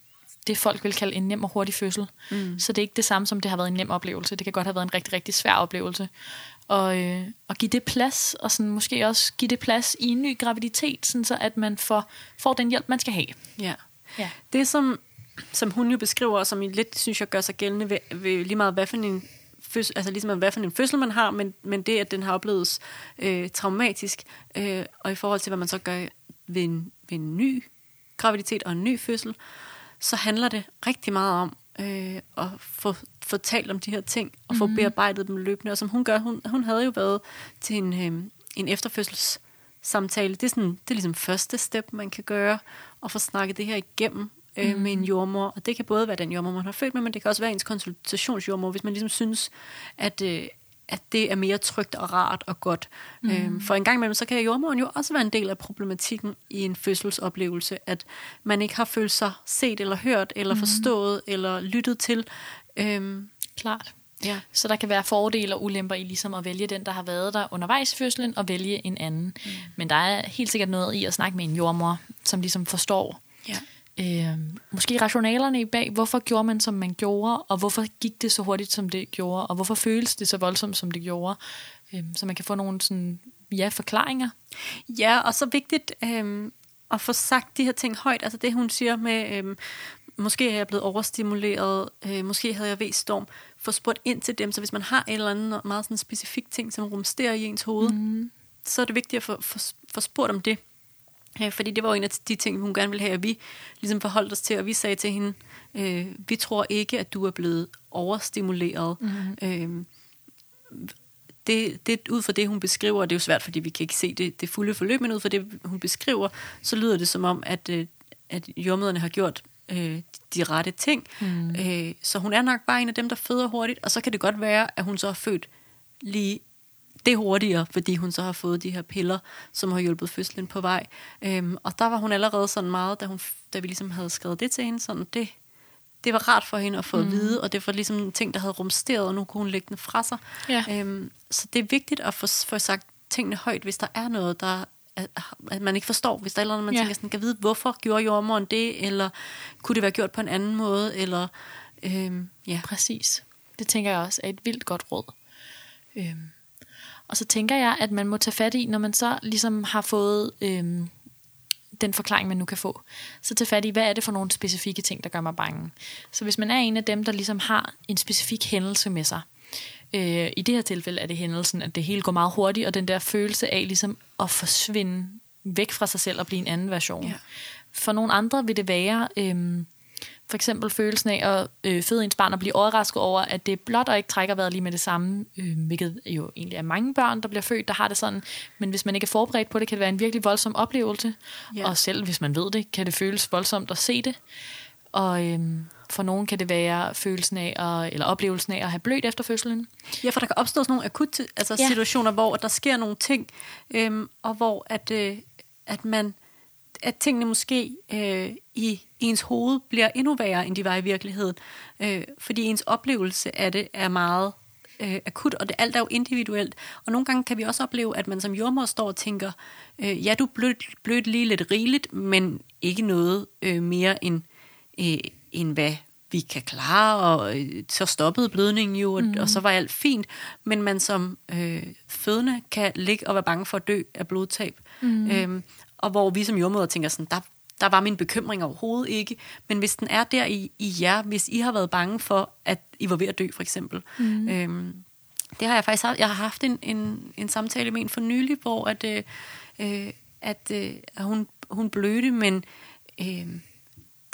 det, folk vil kalde en nem og hurtig fødsel. Mm. Så det er ikke det samme som, det har været en nem oplevelse. Det kan godt have været en rigtig, rigtig svær oplevelse. Og, øh, og give det plads, og sådan måske også give det plads i en ny graviditet, sådan så at man får, får den hjælp, man skal have. Ja. ja. Det, som, som hun jo beskriver, og som I lidt, synes jeg, gør sig gældende ved, ved lige meget, hvad for en fødsel, altså ligesom hvad for en fødsel man har, men, men det, at den har oplevet øh, traumatisk, øh, og i forhold til, hvad man så gør ved en, ved en ny graviditet og en ny fødsel, så handler det rigtig meget om øh, at få, få talt om de her ting, og få mhm. bearbejdet dem løbende. Og som hun gør, hun, hun havde jo været til en, øh, en efterfødselssamtale. Det er, sådan, det er ligesom første step, man kan gøre, at få snakket det her igennem øh, mm. med en jordmor. Og det kan både være den jordmor, man har født med, men det kan også være ens konsultationsjordmor, hvis man ligesom synes, at, øh, at det er mere trygt og rart og godt. Mm. Øhm, for en gang imellem, så kan jordmoren jo også være en del af problematikken i en fødselsoplevelse, at man ikke har følt sig set eller hørt, eller mm. forstået, eller lyttet til. Øhm, Klart. Ja. Så der kan være fordele og ulemper i ligesom at vælge den, der har været der undervejs i fødslen, og vælge en anden. Mm. Men der er helt sikkert noget i at snakke med en jordmor, som ligesom forstår, ja øh, måske rationalerne i bag, hvorfor gjorde man, som man gjorde, og hvorfor gik det så hurtigt, som det gjorde, og hvorfor føles det så voldsomt, som det gjorde, øh, så man kan få nogle sådan, ja, forklaringer. Ja, og så vigtigt øh, at få sagt de her ting højt, altså det hun siger med, øh, måske er jeg blevet overstimuleret, øh, måske havde jeg ved storm, få spurgt ind til dem, så hvis man har en eller anden meget sådan specifik ting, som rumsterer i ens hoved, mm. så er det vigtigt at få, få, få spurgt om det. Ja, fordi det var jo en af de ting, hun gerne ville have, at vi ligesom forholdt os til, og vi sagde til hende, øh, vi tror ikke, at du er blevet overstimuleret. Mm-hmm. Øh, det, det, ud fra det, hun beskriver, og det er jo svært, fordi vi kan ikke se det, det fulde forløb, men ud fra det, hun beskriver, så lyder det som om, at, øh, at jordmøderne har gjort øh, de rette ting. Mm. Øh, så hun er nok bare en af dem, der føder hurtigt, og så kan det godt være, at hun så har født lige det hurtigere, fordi hun så har fået de her piller, som har hjulpet fødslen på vej. Øhm, og der var hun allerede sådan meget, da, hun, da vi ligesom havde skrevet det til hende, sådan det, det var rart for hende at få mm. at vide, og det var ligesom en ting, der havde rumsteret, og nu kunne hun lægge den fra sig. Ja. Øhm, så det er vigtigt at få, få sagt tingene højt, hvis der er noget, der at, man ikke forstår, hvis der er noget, man ja. tænker sådan, kan vide, hvorfor gjorde jordmoren det, eller kunne det være gjort på en anden måde, eller øhm, ja. Præcis. Det tænker jeg også er et vildt godt råd. Øhm. Og så tænker jeg, at man må tage fat i, når man så ligesom har fået øhm, den forklaring, man nu kan få, så tage fat i, hvad er det for nogle specifikke ting, der gør mig bange. Så hvis man er en af dem, der ligesom har en specifik hændelse med sig, øh, i det her tilfælde er det hændelsen, at det hele går meget hurtigt, og den der følelse af ligesom at forsvinde væk fra sig selv og blive en anden version. Ja. For nogle andre vil det være... Øh, for eksempel følelsen af at øh, føde ens barn og blive overrasket over, at det er blot og ikke trækker vejret lige med det samme, øh, hvilket jo egentlig er mange børn, der bliver født, der har det sådan. Men hvis man ikke er forberedt på det, kan det være en virkelig voldsom oplevelse. Ja. Og selv hvis man ved det, kan det føles voldsomt at se det. Og øh, for nogen kan det være følelsen af, at, eller oplevelsen af at have blødt efter fødslen. Ja, for der kan opstå sådan nogle akutte altså ja. situationer, hvor der sker nogle ting, øh, og hvor at, øh, at man at tingene måske øh, i ens hoved bliver endnu værre, end de var i virkeligheden. Øh, fordi ens oplevelse af det er meget øh, akut, og det alt er jo individuelt. Og nogle gange kan vi også opleve, at man som jordmor står og tænker, øh, ja, du blødt, blødt lige lidt rigeligt, men ikke noget øh, mere end, øh, end hvad vi kan klare, og øh, så stoppede blødningen jo, mm. og så var alt fint. Men man som øh, fødende kan ligge og være bange for at dø af blodtab. Mm. Øhm, og hvor vi som jordmøder tænker sådan, der, der var min bekymring overhovedet ikke. Men hvis den er der i, i jer, hvis I har været bange for, at I var ved at dø, for eksempel. Mm. Øhm, det har jeg faktisk haft. Jeg har haft en, en, en samtale med en for nylig, hvor at, øh, øh at, øh, at hun, hun blødte, men øh,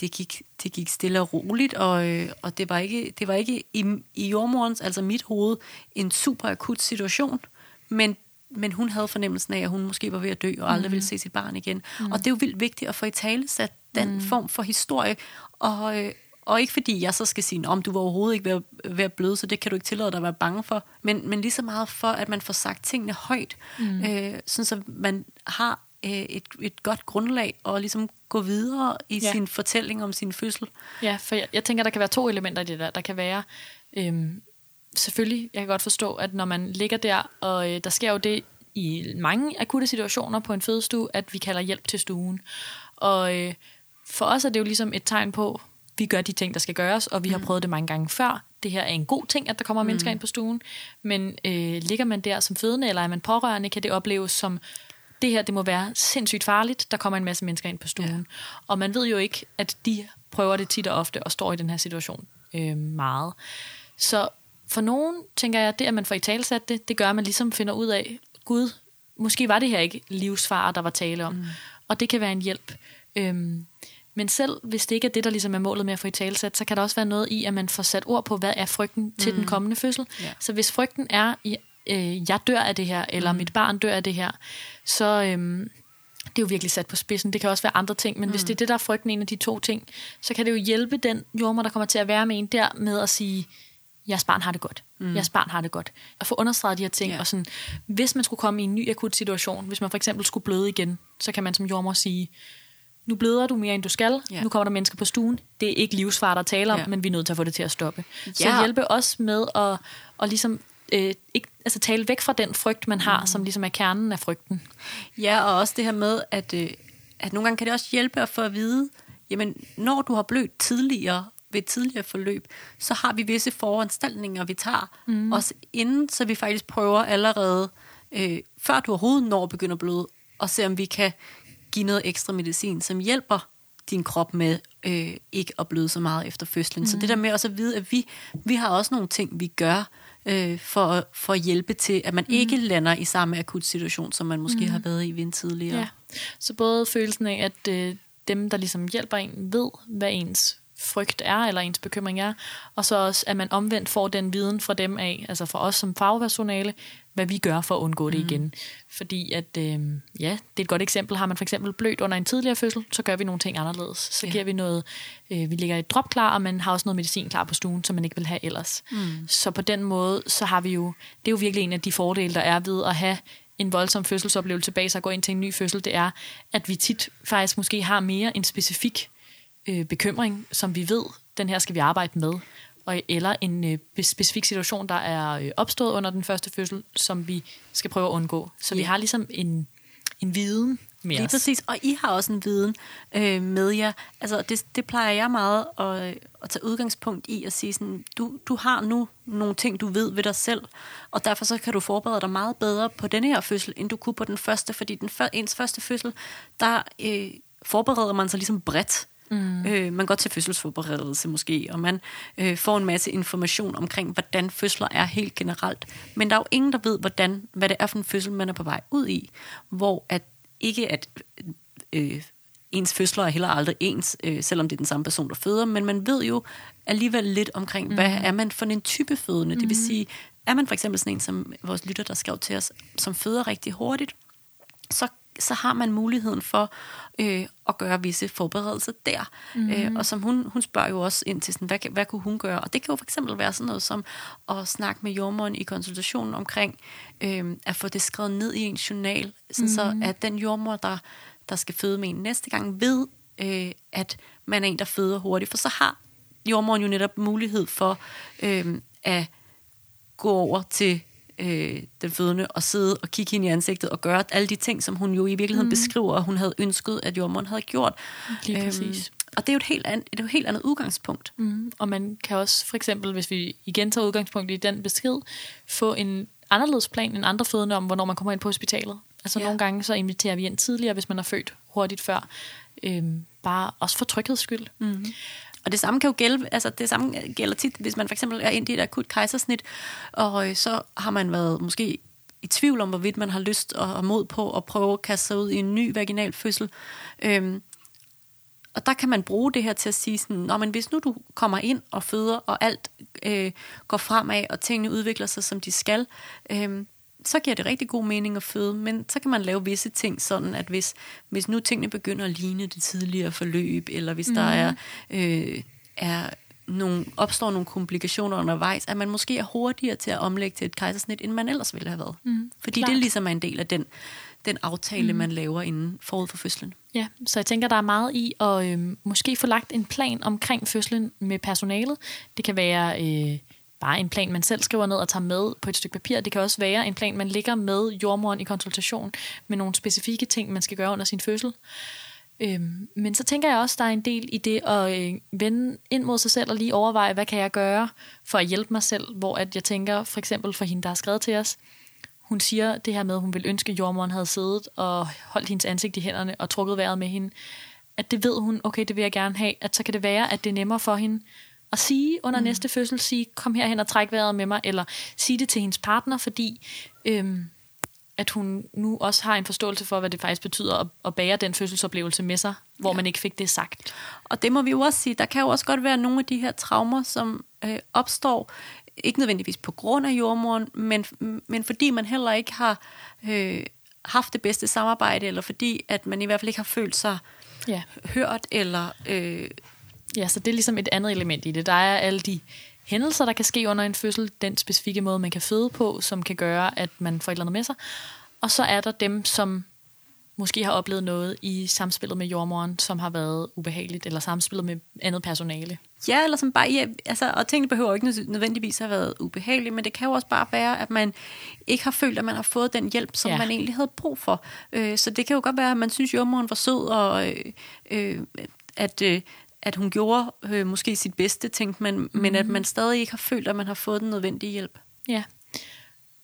det, gik, det gik stille og roligt, og, øh, og det var ikke, det var ikke i, i jordmorens, altså mit hoved, en super akut situation, men men hun havde fornemmelsen af, at hun måske var ved at dø, og aldrig mm. ville se sit barn igen. Mm. Og det er jo vildt vigtigt at få i tale sat den mm. form for historie, og, øh, og ikke fordi jeg så skal sige, om du var overhovedet ikke ved ved at bløde, så det kan du ikke tillade dig at være bange for, men, men lige så meget for, at man får sagt tingene højt, mm. øh, sådan så man har øh, et, et godt grundlag og ligesom gå videre i ja. sin fortælling om sin fødsel. Ja, for jeg, jeg tænker, der kan være to elementer i det der. Der kan være, øhm, selvfølgelig, jeg kan godt forstå, at når man ligger der, og øh, der sker jo det i mange akutte situationer på en fødestue, at vi kalder hjælp til stuen. Og øh, for os er det jo ligesom et tegn på, vi gør de ting, der skal gøres, og vi mm. har prøvet det mange gange før. Det her er en god ting, at der kommer mm. mennesker ind på stuen. Men øh, ligger man der som fødende, eller er man pårørende, kan det opleves som, det her det må være sindssygt farligt, der kommer en masse mennesker ind på stuen. Ja. Og man ved jo ikke, at de prøver det tit og ofte, og står i den her situation øh, meget. Så for nogen, tænker jeg, det at man får i talsat det, det gør, at man ligesom finder ud af, Gud, måske var det her ikke livsfar, der var tale om. Mm. Og det kan være en hjælp. Øhm, men selv hvis det ikke er det, der ligesom er målet med at få i talsat, så kan der også være noget i, at man får sat ord på, hvad er frygten til mm. den kommende fødsel. Yeah. Så hvis frygten er, øh, jeg dør af det her, eller mm. mit barn dør af det her, så... Øhm, det er jo virkelig sat på spidsen. Det kan også være andre ting, men mm. hvis det er det, der er frygten, en af de to ting, så kan det jo hjælpe den jordmor, der kommer til at være med en der, med at sige, jeres barn har det godt. Mm. Jeres barn har det godt. At få understreget de her ting. Yeah. Og sådan, hvis man skulle komme i en ny akut situation, hvis man for eksempel skulle bløde igen, så kan man som jordmor sige, nu bløder du mere, end du skal. Yeah. Nu kommer der mennesker på stuen. Det er ikke livsfar, der taler om, yeah. men vi er nødt til at få det til at stoppe. Yeah. Så hjælpe os med at, at ligesom, øh, ikke, altså tale væk fra den frygt, man har, mm. som ligesom er kernen af frygten. Ja, og også det her med, at, øh, at nogle gange kan det også hjælpe at få at vide, jamen, når du har blødt tidligere, ved et tidligere forløb, så har vi visse foranstaltninger, vi tager mm. os inden, så vi faktisk prøver allerede, øh, før du overhovedet når at begynde at bløde, og se om vi kan give noget ekstra medicin, som hjælper din krop med øh, ikke at bløde så meget efter fødslen. Mm. Så det der med også at vide, at vi, vi har også nogle ting, vi gør øh, for, for at hjælpe til, at man mm. ikke lander i samme akut situation, som man måske mm. har været i ved en tidligere. Ja. Så både følelsen af, at øh, dem, der ligesom hjælper en, ved, hvad ens frygt er, eller ens bekymring er, og så også, at man omvendt får den viden fra dem af, altså fra os som fagpersonale, hvad vi gør for at undgå det Mhm. igen. Fordi at, øh, ja, det er et godt eksempel. Har man for eksempel blødt under en tidligere fødsel, så gør vi nogle ting anderledes. Så Ja. giver vi noget, øh, vi lægger et drop klar, og man har også noget medicin klar på stuen, som man ikke vil have ellers. Mm. Så på den måde, så har vi jo, det er jo virkelig en af de fordele, der er ved at have en voldsom fødselsoplevelse bag sig og gå ind til en ny fødsel, det er, at vi tit faktisk måske har mere en specifik øh, bekymring, som vi ved, den her skal vi arbejde med, og, eller en øh, specifik situation, der er øh, opstået under den første fødsel, som vi skal prøve at undgå. Så vi Ja. har ligesom en, en viden med Lige os. præcis, og I har også en viden øh, med jer. Altså, det, det plejer jeg meget at, at tage udgangspunkt i at sige sådan, du, du har nu nogle ting, du ved ved dig selv, og derfor så kan du forberede dig meget bedre på denne her fødsel, end du kunne på den første, fordi den før, ens første fødsel, der øh, forbereder man sig ligesom bredt. Mm. Øh, man går til fødselsforberedelse måske, og man øh, får en masse information omkring, hvordan fødsler er helt generelt. Men der er jo ingen, der ved, hvordan, hvad det er for en fødsel, man er på vej ud i. Hvor at ikke at øh, ens fødsler er heller aldrig ens, øh, selvom det er den samme person, der føder, men man ved jo alligevel lidt omkring, mm. hvad er man for en type fødende. Mm. Det vil sige, er man for eksempel sådan en, som vores lytter, der skrev til os, som føder rigtig hurtigt, så, så har man muligheden for øh, at gøre visse forberedelser der. Mm. Øh, og som hun, hun spørger jo også ind til, sådan, hvad, hvad kunne hun gøre? Og det kan jo for eksempel være sådan noget som at snakke med jordmoren i konsultationen omkring øh, at få det skrevet ned i en journal, sådan mm. så at den jordmor, der, der skal føde med en næste gang, ved, øh, at man er en, der føder hurtigt. For så har jordmoren jo netop mulighed for øh, at gå over til øh, den fødende og sidde og kigge hende i ansigtet og gøre alle de ting, som hun jo i virkeligheden mm. beskriver, og hun havde ønsket, at jordmoren havde gjort. Lige præcis. og det er jo et helt, jo et helt andet udgangspunkt. Mm, og man kan også for eksempel, hvis vi igen tager udgangspunkt i den besked, få en anderledes plan end andre fødende om, hvornår man kommer ind på hospitalet. Altså Ja. ja. nogle gange så inviterer vi ind tidligere, hvis man er født hurtigt før. Øhm, bare også for trygheds skyld. Mm. Og det samme kan jo gælde, altså det samme gælder tit, hvis man for eksempel er ind i et akut kejsersnit, og øh, så har man været måske i tvivl om, hvorvidt man har lyst og og mod på at prøve at kaste sig ud i en ny vaginal fødsel. Øhm, og der kan man bruge det her til at sige sådan, Nå, men hvis nu du kommer ind og føder, og alt øh, går fremad, og tingene udvikler sig, som de skal, øh, så giver det rigtig god mening at føde, men så kan man lave visse ting sådan, at hvis, hvis nu tingene begynder at ligne det tidligere forløb, eller hvis mm. der er, øh, er nogle, opstår nogle komplikationer undervejs, at man måske er hurtigere til at omlægge til et kejsersnit, end man ellers ville have været. Mm, Fordi klart. det ligesom er en del af den, den aftale, mm. man laver inden forud for fødslen. Ja, så jeg tænker, der er meget i at øh, måske få lagt en plan omkring fødslen med personalet. Det kan være øh, bare en plan, man selv skriver ned og tager med på et stykke papir. Det kan også være en plan, man ligger med jordmoren i konsultation med nogle specifikke ting, man skal gøre under sin fødsel. Øhm, men så tænker jeg også, der er en del i det at øh, vende ind mod sig selv og lige overveje, hvad kan jeg gøre for at hjælpe mig selv, hvor at jeg tænker, for eksempel for hende, der har skrevet til os, hun siger det her med, at hun vil ønske, at jordmoren havde siddet og holdt hendes ansigt i hænderne og trukket vejret med hende. At det ved hun, okay, det vil jeg gerne have. At så kan det være, at det er nemmere for hende at sige under mm. næste fødsel, sige, kom herhen og træk vejret med mig, eller sige det til hendes partner, fordi øhm, at hun nu også har en forståelse for, hvad det faktisk betyder at, at bære den fødselsoplevelse med sig, hvor ja. man ikke fik det sagt. Og det må vi jo også sige, der kan jo også godt være nogle af de her traumer, som øh, opstår, ikke nødvendigvis på grund af jordmoren, men, men fordi man heller ikke har øh, haft det bedste samarbejde, eller fordi at man i hvert fald ikke har følt sig Ja. hørt, eller øh, Ja, så det er ligesom et andet element i det. Der er alle de hændelser, der kan ske under en fødsel, den specifikke måde, man kan føde på, som kan gøre, at man får et eller andet med sig. Og så er der dem, som måske har oplevet noget i samspillet med jordmoren, som har været ubehageligt, eller samspillet med andet personale. Ja, eller som bare, ja, altså, og tingene behøver ikke nød- nødvendigvis have været ubehagelige, men det kan jo også bare være, at man ikke har følt, at man har fået den hjælp, som ja. Man egentlig havde brug for. Øh, så det kan jo godt være, at man synes, jordmoren var sød, og øh, øh, at, øh, at hun gjorde øh, måske sit bedste, tænkte man, mm. men at man stadig ikke har følt, at man har fået den nødvendige hjælp. Ja,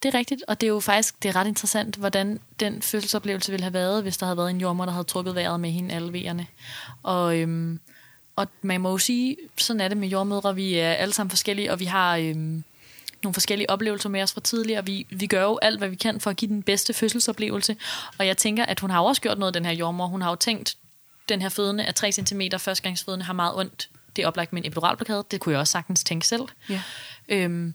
det er rigtigt, og det er jo faktisk det er ret interessant, hvordan den fødselsoplevelse ville have været, hvis der havde været en jordmor, der havde trukket vejret med hende alle vejerne. Og, øhm, og man må jo sige, sådan er det med jordmødre, vi er alle sammen forskellige, og vi har øhm, nogle forskellige oplevelser med os fra tidligere. Vi, vi gør jo alt, hvad vi kan for at give den bedste fødselsoplevelse, og jeg tænker, at hun har også gjort noget, den her jordmor. Hun har jo tænkt, den her fødende er 3 cm, førstegangsfødende har meget ondt det er oplagt med en epiduralblokade. Det kunne jeg også sagtens tænke selv. Ja. Øhm,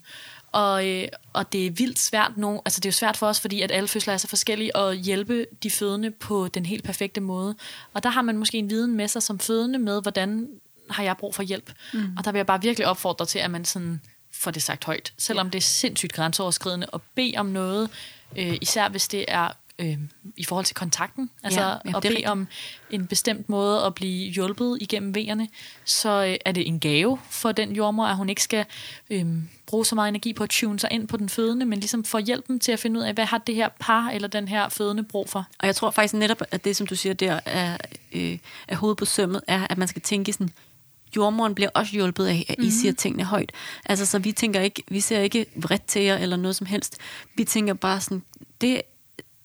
og, øh, og det er vildt svært nu. Altså det er jo svært for os, fordi at alle fødsler er så forskellige, at hjælpe de fødende på den helt perfekte måde. Og der har man måske en viden med sig som fødende med, hvordan har jeg brug for hjælp. Mm. Og der vil jeg bare virkelig opfordre til, at man sådan får det sagt højt. Selvom ja. det er sindssygt grænseoverskridende at bede om noget, øh, især hvis det er øh, i forhold til kontakten, altså Ja, ja, at bede om en bestemt måde at blive hjulpet igennem vejerne, så øh, er det en gave for den jordmor, at hun ikke skal øh, bruge så meget energi på at tune sig ind på den fødende, men ligesom få hjælpen til at finde ud af, hvad har det her par eller den her fødende brug for. Og jeg tror faktisk netop, at det, som du siger der, er, øh, er hovedet på sømmet, er, at man skal tænke sådan, jordmoren bliver også hjulpet af, at I mm-hmm. siger tingene højt. Altså, så vi tænker ikke, vi ser ikke vredt til jer eller noget som helst. Vi tænker bare sådan, det,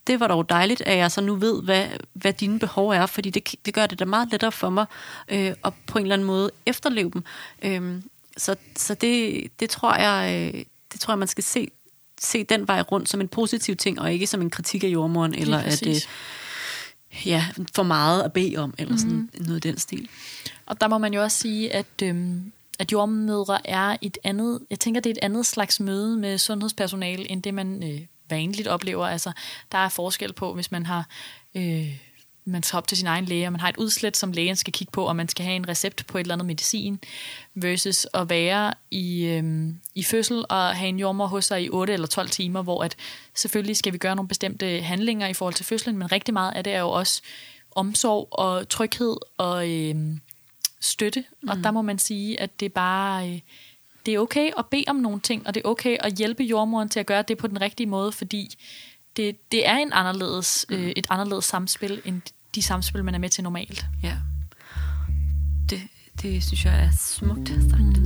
det var dog dejligt, at jeg så nu ved, hvad, hvad dine behov er, fordi det, det gør det da meget lettere for mig øh, at på en eller anden måde efterleve dem. Øh, så så det, det, tror jeg, øh, det tror jeg, man skal se, se den vej rundt som en positiv ting, og ikke som en kritik af jordmoren, eller at det præcis. ja, for meget at bede om, eller sådan mm-hmm. noget i den stil. Og der må man jo også sige, at, øhm, at jordmødre er et andet, jeg tænker, det er et andet slags møde med sundhedspersonale, end det man øh, vanligt oplever. Altså, der er forskel på, hvis man har... Øh, man skal op til sin egen læge, og man har et udslæt, som lægen skal kigge på, og man skal have en recept på et eller andet medicin, versus at være i, øhm, i fødsel og have en jordmor hos sig i 8 eller 12 timer, hvor at selvfølgelig skal vi gøre nogle bestemte handlinger i forhold til fødslen, men rigtig meget af det er jo også omsorg og tryghed og øhm, støtte, mm. og der må man sige, at det bare... Øh, det er okay at bede om nogle ting, og det er okay at hjælpe jordmoren til at gøre det på den rigtige måde, fordi det, det er en anderledes, øh, et anderledes samspil, end de samspil, man er med til normalt. Ja. Det, det synes jeg er smukt sagt.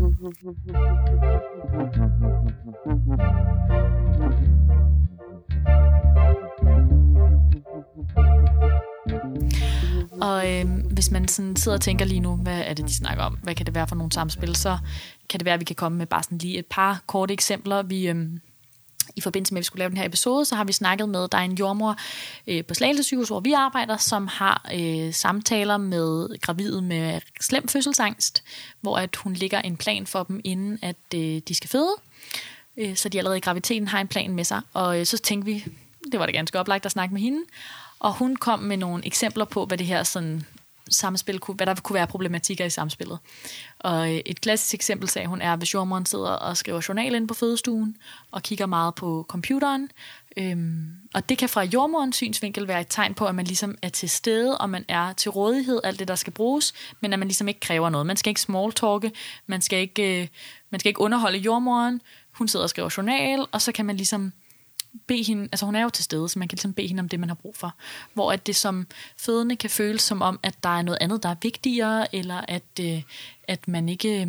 Og øh, hvis man sådan sidder og tænker lige nu, hvad er det, de snakker om? Hvad kan det være for nogle samspil? Så kan det være, at vi kan komme med bare sådan lige et par korte eksempler. Vi, øh, I forbindelse med, at vi skulle lave den her episode, så har vi snakket med, der er en jordmor øh, på Slagelse sygehus, hvor vi arbejder, som har øh, samtaler med gravide med slem fødselsangst, hvor at hun ligger en plan for dem, inden at øh, de skal føde. Øh, så de allerede i graviditeten har en plan med sig. Og øh, så tænkte vi, det var det ganske oplagt at snakke med hende. Og hun kom med nogle eksempler på, hvad det her sådan, samspil kunne, hvad der kunne være problematikker i samspillet. Og øh, et klassisk eksempel, sagde hun, er, hvis jordmoren sidder og skriver journal ind på fødestuen, og kigger meget på computeren. Øhm, og det kan fra jordmorens synsvinkel være et tegn på, at man ligesom er til stede, og man er til rådighed, alt det, der skal bruges, men at man ligesom ikke kræver noget. Man skal ikke smalltalke, man skal ikke, øh, man skal ikke underholde jordmoren, hun sidder og skriver journal, og så kan man ligesom bede hende, altså hun er jo til stede, så man kan ligesom bede hende om det, man har brug for. Hvor at det som fødende kan føles som om, at der er noget andet, der er vigtigere, eller at, øh, at man ikke øh,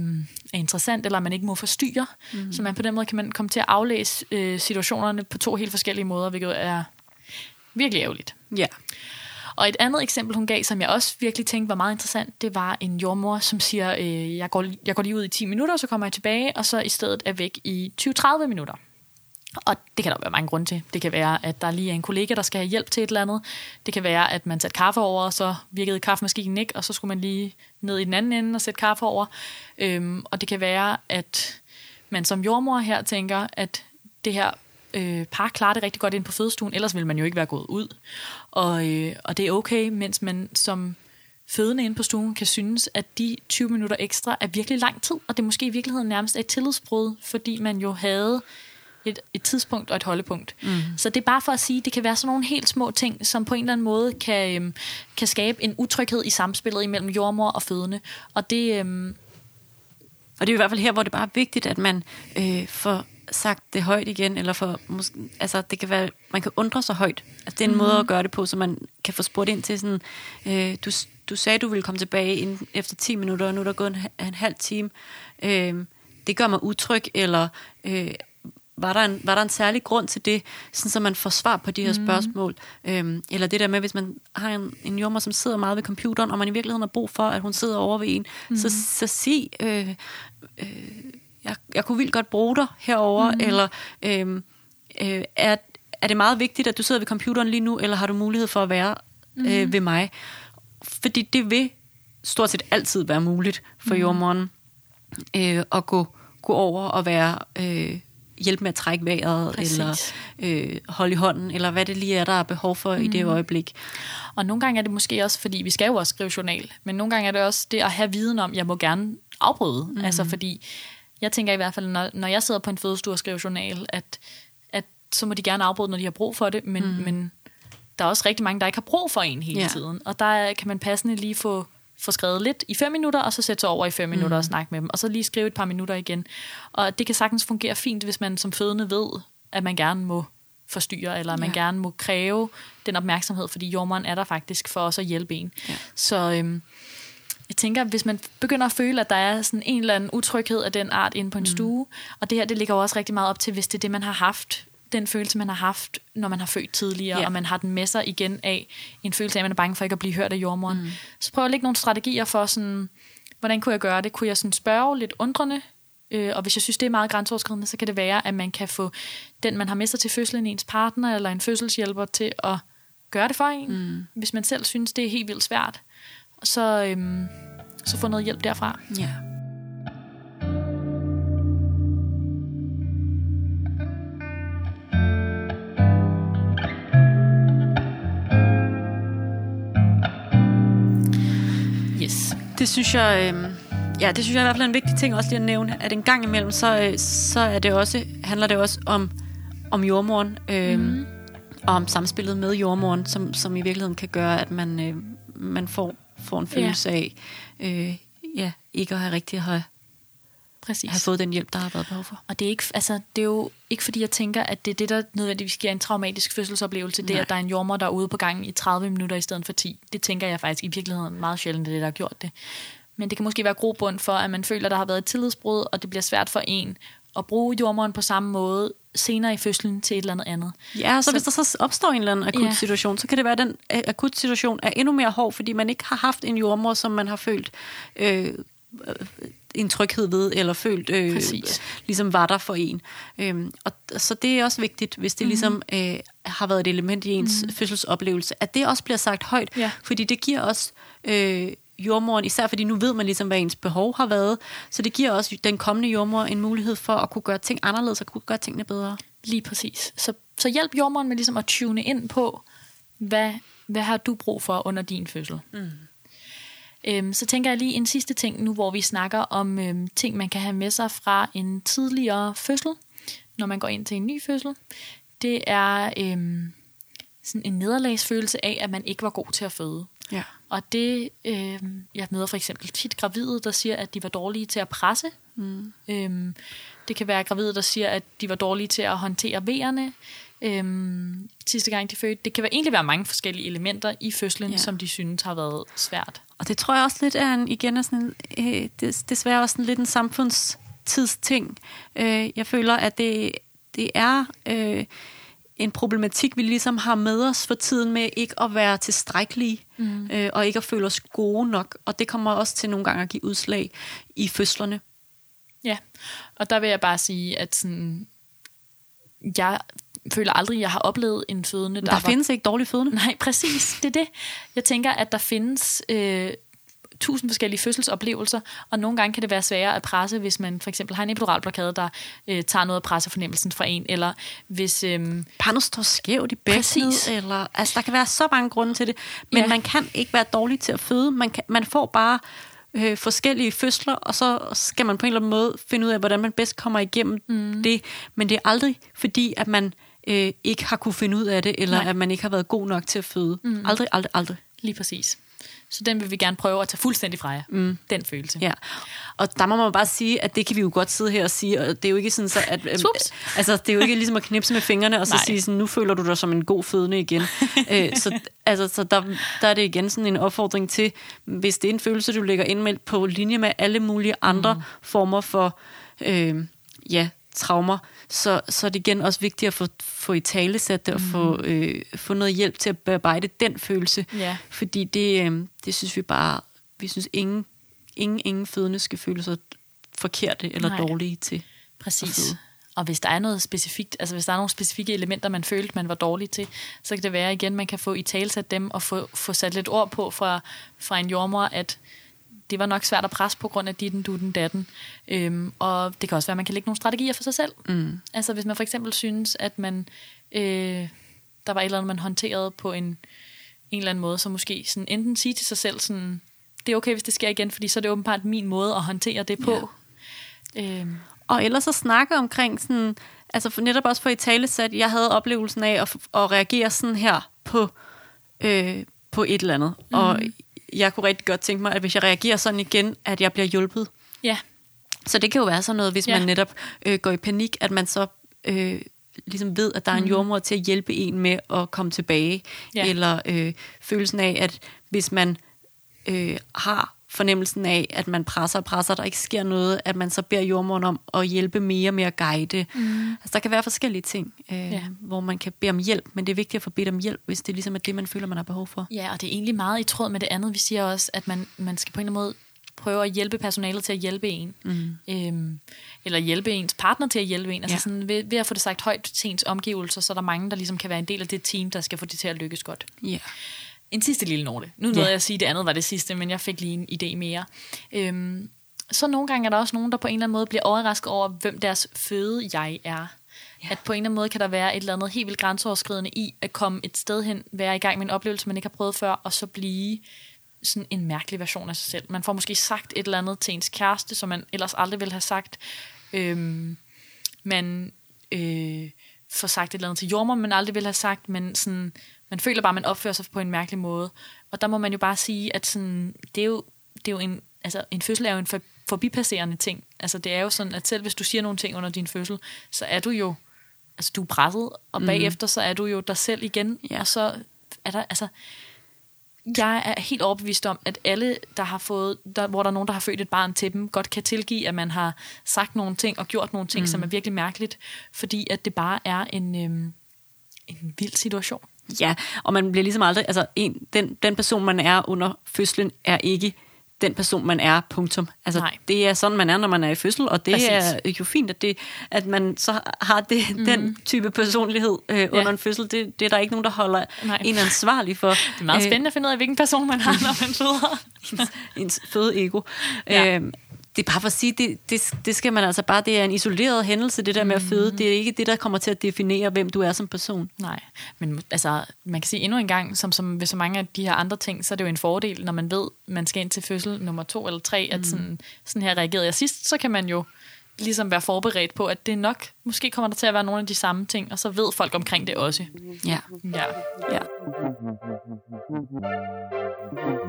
er interessant, eller man ikke må forstyrre. Mm. Så man på den måde kan man komme til at aflæse øh, situationerne på to helt forskellige måder, hvilket er virkelig ærgerligt. Ja. Og et andet eksempel, hun gav, som jeg også virkelig tænkte var meget interessant, det var en jordmor, som siger, øh, jeg, går, jeg går lige ud i 10 minutter, så kommer jeg tilbage, og så i stedet er væk i 20-30 minutter. Og det kan der være mange grunde til. Det kan være, at der lige er en kollega, der skal have hjælp til et eller andet. Det kan være, at man satte kaffe over, og så virkede kaffemaskinen ikke, og så skulle man lige ned i den anden ende og sætte kaffe over. Øhm, og det kan være, at man som jordmor her tænker, at det her øh, par klarer det rigtig godt ind på fødestuen, ellers vil man jo ikke være gået ud. Og, øh, og det er okay, mens man som fødende inde på stuen kan synes, at de 20 minutter ekstra er virkelig lang tid, og det er måske i virkeligheden nærmest et tillidsbrud, fordi man jo havde et, et tidspunkt og et holdepunkt. Mm. Så det er bare for at sige, at det kan være sådan nogle helt små ting, som på en eller anden måde kan, øhm, kan skabe en utryghed i samspillet imellem jordmor og fødende. Og det, øhm, Og det er i hvert fald her, hvor det bare er vigtigt, at man øh, får sagt det højt igen, eller for, måske, altså det kan være, man kan undre sig højt. Altså det er en mm. måde at gøre det på, så man kan få spurgt ind til sådan, øh, du, du sagde, du ville komme tilbage inden, efter 10 minutter, og nu er der gået en, en halv time. Øh, det gør mig utryg, eller øh, var der, en, var der en særlig grund til det, sådan så man får svar på de her mm. spørgsmål? Øhm, eller det der med, hvis man har en, en jordmor, som sidder meget ved computeren, og man i virkeligheden har brug for, at hun sidder over ved en, mm. så, så sig, øh, øh, jeg, jeg kunne vildt godt bruge dig herover, mm. eller øh, øh, er, er det meget vigtigt, at du sidder ved computeren lige nu, eller har du mulighed for at være mm. øh, ved mig? Fordi det vil stort set altid være muligt for mm. jordmoren øh, at gå, gå over og være... Øh, hjælpe med at trække vejret, Præcis. eller øh, holde i hånden, eller hvad det lige er, der er behov for mm. i det øjeblik. Og nogle gange er det måske også, fordi vi skal jo også skrive journal, men nogle gange er det også det at have viden om, jeg må gerne afbryde. Mm. Altså fordi, jeg tænker i hvert fald, når, når jeg sidder på en fødestue og skriver journal, at, at så må de gerne afbryde, når de har brug for det, men, mm. men der er også rigtig mange, der ikke har brug for en hele Ja. ja. tiden. Og der kan man passende lige få, få skrevet lidt i fem minutter, og så sætte sig over i fem minutter Mm. og snakke med dem, og så lige skrive et par minutter igen. Og det kan sagtens fungere fint, hvis man som fødende ved, at man gerne må forstyrre, eller at man Ja. gerne må kræve den opmærksomhed, fordi jordmoren er der faktisk for os at hjælpe en. Ja. Så øhm, jeg tænker, hvis man begynder at føle, at der er sådan en eller anden utryghed af den art inde på en mm. stue, og det her, det ligger jo også rigtig meget op til, hvis det er det, man har haft, den følelse, man har haft, når man har født tidligere, ja. og man har den med sig igen af en følelse af, at man er bange for ikke at blive hørt af jordmoren. Mm. Så prøv at lægge nogle strategier for sådan, hvordan kunne jeg gøre det? Kunne jeg sådan spørge lidt undrende? Øh, og hvis jeg synes, det er meget grænseoverskridende, så kan det være, at man kan få den, man har med sig til fødslen, ens partner eller en fødselshjælper til at gøre det for en. Mm. Hvis man selv synes, det er helt vildt svært, så, øhm, så få noget hjælp derfra. Ja. Yes. Det synes jeg, øh, ja, det synes jeg i hvert fald er en vigtig ting også lige at nævne, at en gang imellem, så, øh, så er det også, handler det også om, om jordmoren, øh, mm. og om samspillet med jordmoren, som, som i virkeligheden kan gøre, at man, øh, man får, får en følelse ja. af, øh, ja, ikke at have rigtig at have, Præcis. have fået den hjælp, der har været behov for. Og det er, ikke, altså, det er jo ikke fordi, jeg tænker, at det er det, der nødvendigvis giver en traumatisk fødselsoplevelse. Det er, Nej. at der er en jordmor, der er ude på gangen i 30 minutter i stedet for 10. Det tænker jeg faktisk i virkeligheden meget sjældent, det er det, der har gjort det. Men det kan måske være grobund for, at man føler, at der har været et tillidsbrud, og det bliver svært for en at bruge jordmoren på samme måde senere i fødslen til et eller andet andet. Ja, så, Så- hvis der så opstår en eller anden akut Ja. situation, så kan det være, at den øh, akut situation er endnu mere hård, fordi man ikke har haft en jordmor, som man har følt øh, en tryghed ved, eller følt øh, Præcis. ligesom var der for en. Øhm, og så det er også vigtigt, hvis det mm-hmm. ligesom øh, har været et element i ens mm-hmm. fødselsoplevelse, at det også bliver sagt højt, Ja. fordi det giver også øh, jordmoren, især fordi nu ved man ligesom, hvad ens behov har været, så det giver også den kommende jordmor en mulighed for at kunne gøre ting anderledes, og kunne gøre tingene bedre. Lige præcis. Så, så hjælp jordmoren med ligesom at tune ind på, hvad, hvad har du brug for under din fødsel. Mm. Øhm, så tænker jeg lige en sidste ting nu, hvor vi snakker om øhm, ting, man kan have med sig fra en tidligere fødsel, når man går ind til en ny fødsel. Det er øhm, sådan en nederlagsfølelse af, at man ikke var god til at føde. Ja. Og det, øh, jeg møder for eksempel tit gravide, der siger, at de var dårlige til at presse. Mm. Øhm, det kan være gravide, der siger, at de var dårlige til at håndtere vejerne. Øhm, sidste gang de fødte. Det kan være, egentlig være mange forskellige elementer i fødslen, Ja. som de synes har været svært. Og det tror jeg også lidt er en, igen er sådan en, øh, des, desværre også sådan lidt en samfundstidsting. Øh, jeg føler, at det, det er øh, en problematik, vi ligesom har med os for tiden med ikke at være tilstrækkelige, mm. øh, og ikke at føle os gode nok. Og det kommer også til nogle gange at give udslag i fødslerne. Ja, og der vil jeg bare sige, at sådan, jeg føler aldrig, at jeg har oplevet en fødende, der, Der, var findes ikke dårlige fødende. Nej, præcis. Det er det. Jeg tænker, at der findes øh, tusind forskellige fødselsoplevelser, og nogle gange kan det være sværere at presse, hvis man for eksempel har en epiduralblokade, der øh, tager noget af pressefornemmelsen fra en, eller hvis... Øh, Barnet står skævt i bækkenet, eller, altså der kan være så mange grunde til det, men ja. man kan ikke være dårlig til at føde. Man, kan, man får bare øh, forskellige fødsler, og så skal man på en eller anden måde finde ud af, hvordan man bedst kommer igennem mm. det. Men det er aldrig fordi, at man øh, ikke har kunne finde ud af det, eller Nej. At man ikke har været god nok til at føde. Mm. Aldrig, aldrig, aldrig. lige præcis. Så den vil vi gerne prøve at tage fuldstændig fra jer. Mm. Den følelse. Ja, og der må man bare sige, at det kan vi jo godt sidde her og sige, og det er jo ikke sådan så, at... øhm, altså, det er jo ikke ligesom at knipse med fingrene og så Nej. sige sådan, nu føler du dig som en god fødende igen. øh, så altså, så der, der er det igen sådan en opfordring til, hvis det er en følelse, du lægger ind med på linje med alle mulige andre mm. former for, øh, ja, traumer, så, så er det igen også vigtigt at få, få i tale sat det, og få, øh, få noget hjælp til at bearbejde den følelse. Ja. Fordi det, øh, det synes vi bare, vi synes ingen, ingen, ingen fødende skal føle sig forkerte eller Nej. Dårlige til. Præcis. Og hvis der er noget specifikt, altså hvis der er nogle specifikke elementer, man følte, man var dårlig til, så kan det være igen, man kan få i talsat dem og få, få sat lidt ord på fra, fra en jordmor, at det var nok svært at presse på grund af ditten, dutten, datten. Øhm, og det kan også være, at man kan lægge nogle strategier for sig selv. Mm. Altså hvis man for eksempel synes, at man øh, der var et eller andet, man håndterede på en, en eller anden måde, så måske sådan enten sige til sig selv, sådan, det er okay, hvis det sker igen, fordi så er det åbenbart min måde at håndtere det på. Ja. Øhm, Og ellers så snakke omkring sådan, altså for netop også for i tale sat, jeg havde oplevelsen af at, at reagere sådan her på, øh, på et eller andet. Mm. Og jeg kunne rigtig godt tænke mig, at hvis jeg reagerer sådan igen, at jeg bliver hjulpet. ja, Så det kan jo være sådan noget, hvis Ja. man netop øh, går i panik, at man så øh, ligesom ved, at der er en jordmor til at hjælpe en med at komme tilbage. Ja. Eller øh, følelsen af, at hvis man øh, har fornemmelsen af, at man presser og presser, der ikke sker noget, at man så beder jordmoren om at hjælpe mere med at guide. Mm. Altså, der kan være forskellige ting, øh, Ja. hvor man kan bede om hjælp, men det er vigtigt at få bedt om hjælp, hvis det ligesom er det, man føler, man har behov for. Ja, og det er egentlig meget i tråd med det andet. Vi siger også, at man, man skal på en eller anden måde prøve at hjælpe personalet til at hjælpe en. Mm. Øhm, eller hjælpe ens partner til at hjælpe en. Altså Ja. sådan, ved, ved at få det sagt højt til ens omgivelser, så er der mange, der ligesom kan være en del af det team, der skal få det til at lykkes godt. Ja. En sidste lille note. Nu Ja. nåede jeg at sige, at det andet var det sidste, men jeg fik lige en idé mere. Øhm, så nogle gange er der også nogen, der på en eller anden måde bliver overrasket over, hvem deres føde jeg er. Ja. At på en eller anden måde kan der være et eller andet helt vildt grænseoverskridende i at komme et sted hen, være i gang med en oplevelse, man ikke har prøvet før, og så blive sådan en mærkelig version af sig selv. Man får måske sagt et eller andet til ens kæreste, som man ellers aldrig ville have sagt. Øhm, man øh, får sagt et eller andet til jordmor, man aldrig ville have sagt, men sådan, man føler bare, at man opfører sig på en mærkelig måde. Og der må man jo bare sige, at sådan, det, er jo, det er jo en, altså, en fødsel er jo en for, forbipasserende ting. Altså det er jo sådan, at selv hvis du siger nogle ting under din fødsel, så er du jo, altså du er presset, og bagefter så er du jo dig selv igen, Ja. og så er der, altså, jeg er helt overbevist om, at alle, der har fået, der, hvor der er nogen, der har født et barn til dem, godt kan tilgive, at man har sagt nogle ting og gjort nogle ting, mm. som er virkelig mærkeligt, fordi at det bare er en, øhm, en vild situation. Ja, og man bliver ligesom aldrig, altså en, den, den person, man er under fødslen, er ikke den person, man er, punktum. Altså, Nej. det er sådan, man er, når man er i fødsel, og det Præcis. er jo fint, at, det, at man så har det, mm. den type personlighed øh, under en fødsel. Det, det er der ikke nogen, der holder Nej. en ansvarlig for. Det er meget spændende at finde ud af, hvilken person man har, når man føder. ens, ens føde ego. Ja. Ja. Det er bare for at sige, det, det, det skal man altså bare, det er en isoleret hændelse, det der med at føde. Det er ikke det, der kommer til at definere, hvem du er som person. Nej, men altså, man kan sige endnu en gang, som, som ved så mange af de her andre ting, så er det jo en fordel, når man ved, man skal ind til fødsel nummer to eller tre, at sådan, sådan her reagerede jeg sidst, så kan man jo ligesom være forberedt på, at det nok, måske kommer der til at være nogle af de samme ting, og så ved folk omkring det også. Ja. Ja. ja.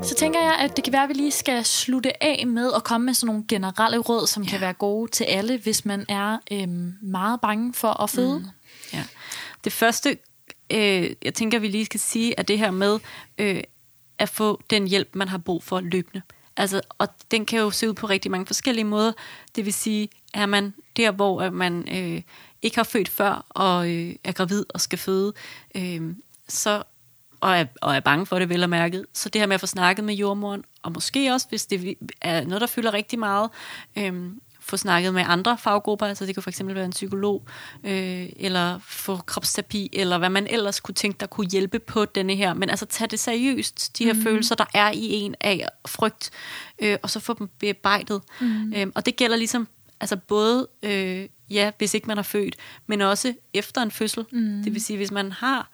Så tænker jeg, at det kan være, at vi lige skal slutte af med at komme med sådan nogle generelle råd, som ja. kan være gode til alle, hvis man er øhm, meget bange for at føde. Mm. Ja. Det første, øh, jeg tænker, vi lige skal sige, er det her med øh, at få den hjælp, man har brug for løbende. Altså, og den kan jo se ud på rigtig mange forskellige måder. Det vil sige, er man der, hvor man øh, ikke har født før og øh, er gravid og skal føde, øh, så og er, og er bange for det, vel og mærket. Så det her med at få snakket med jordmoren, og måske også, hvis det er noget, der fylder rigtig meget, øh, få snakket med andre faggrupper, altså det for eksempel være en psykolog, øh, eller få kropsterapi, eller hvad man ellers kunne tænke, der kunne hjælpe på denne her. Men altså tage det seriøst, de her mm. følelser, der er i en af frygt, øh, og så få dem bearbejdet. Mm. Øhm, og det gælder ligesom altså både, øh, ja, hvis ikke man er født, men også efter en fødsel. Mm. Det vil sige, hvis man har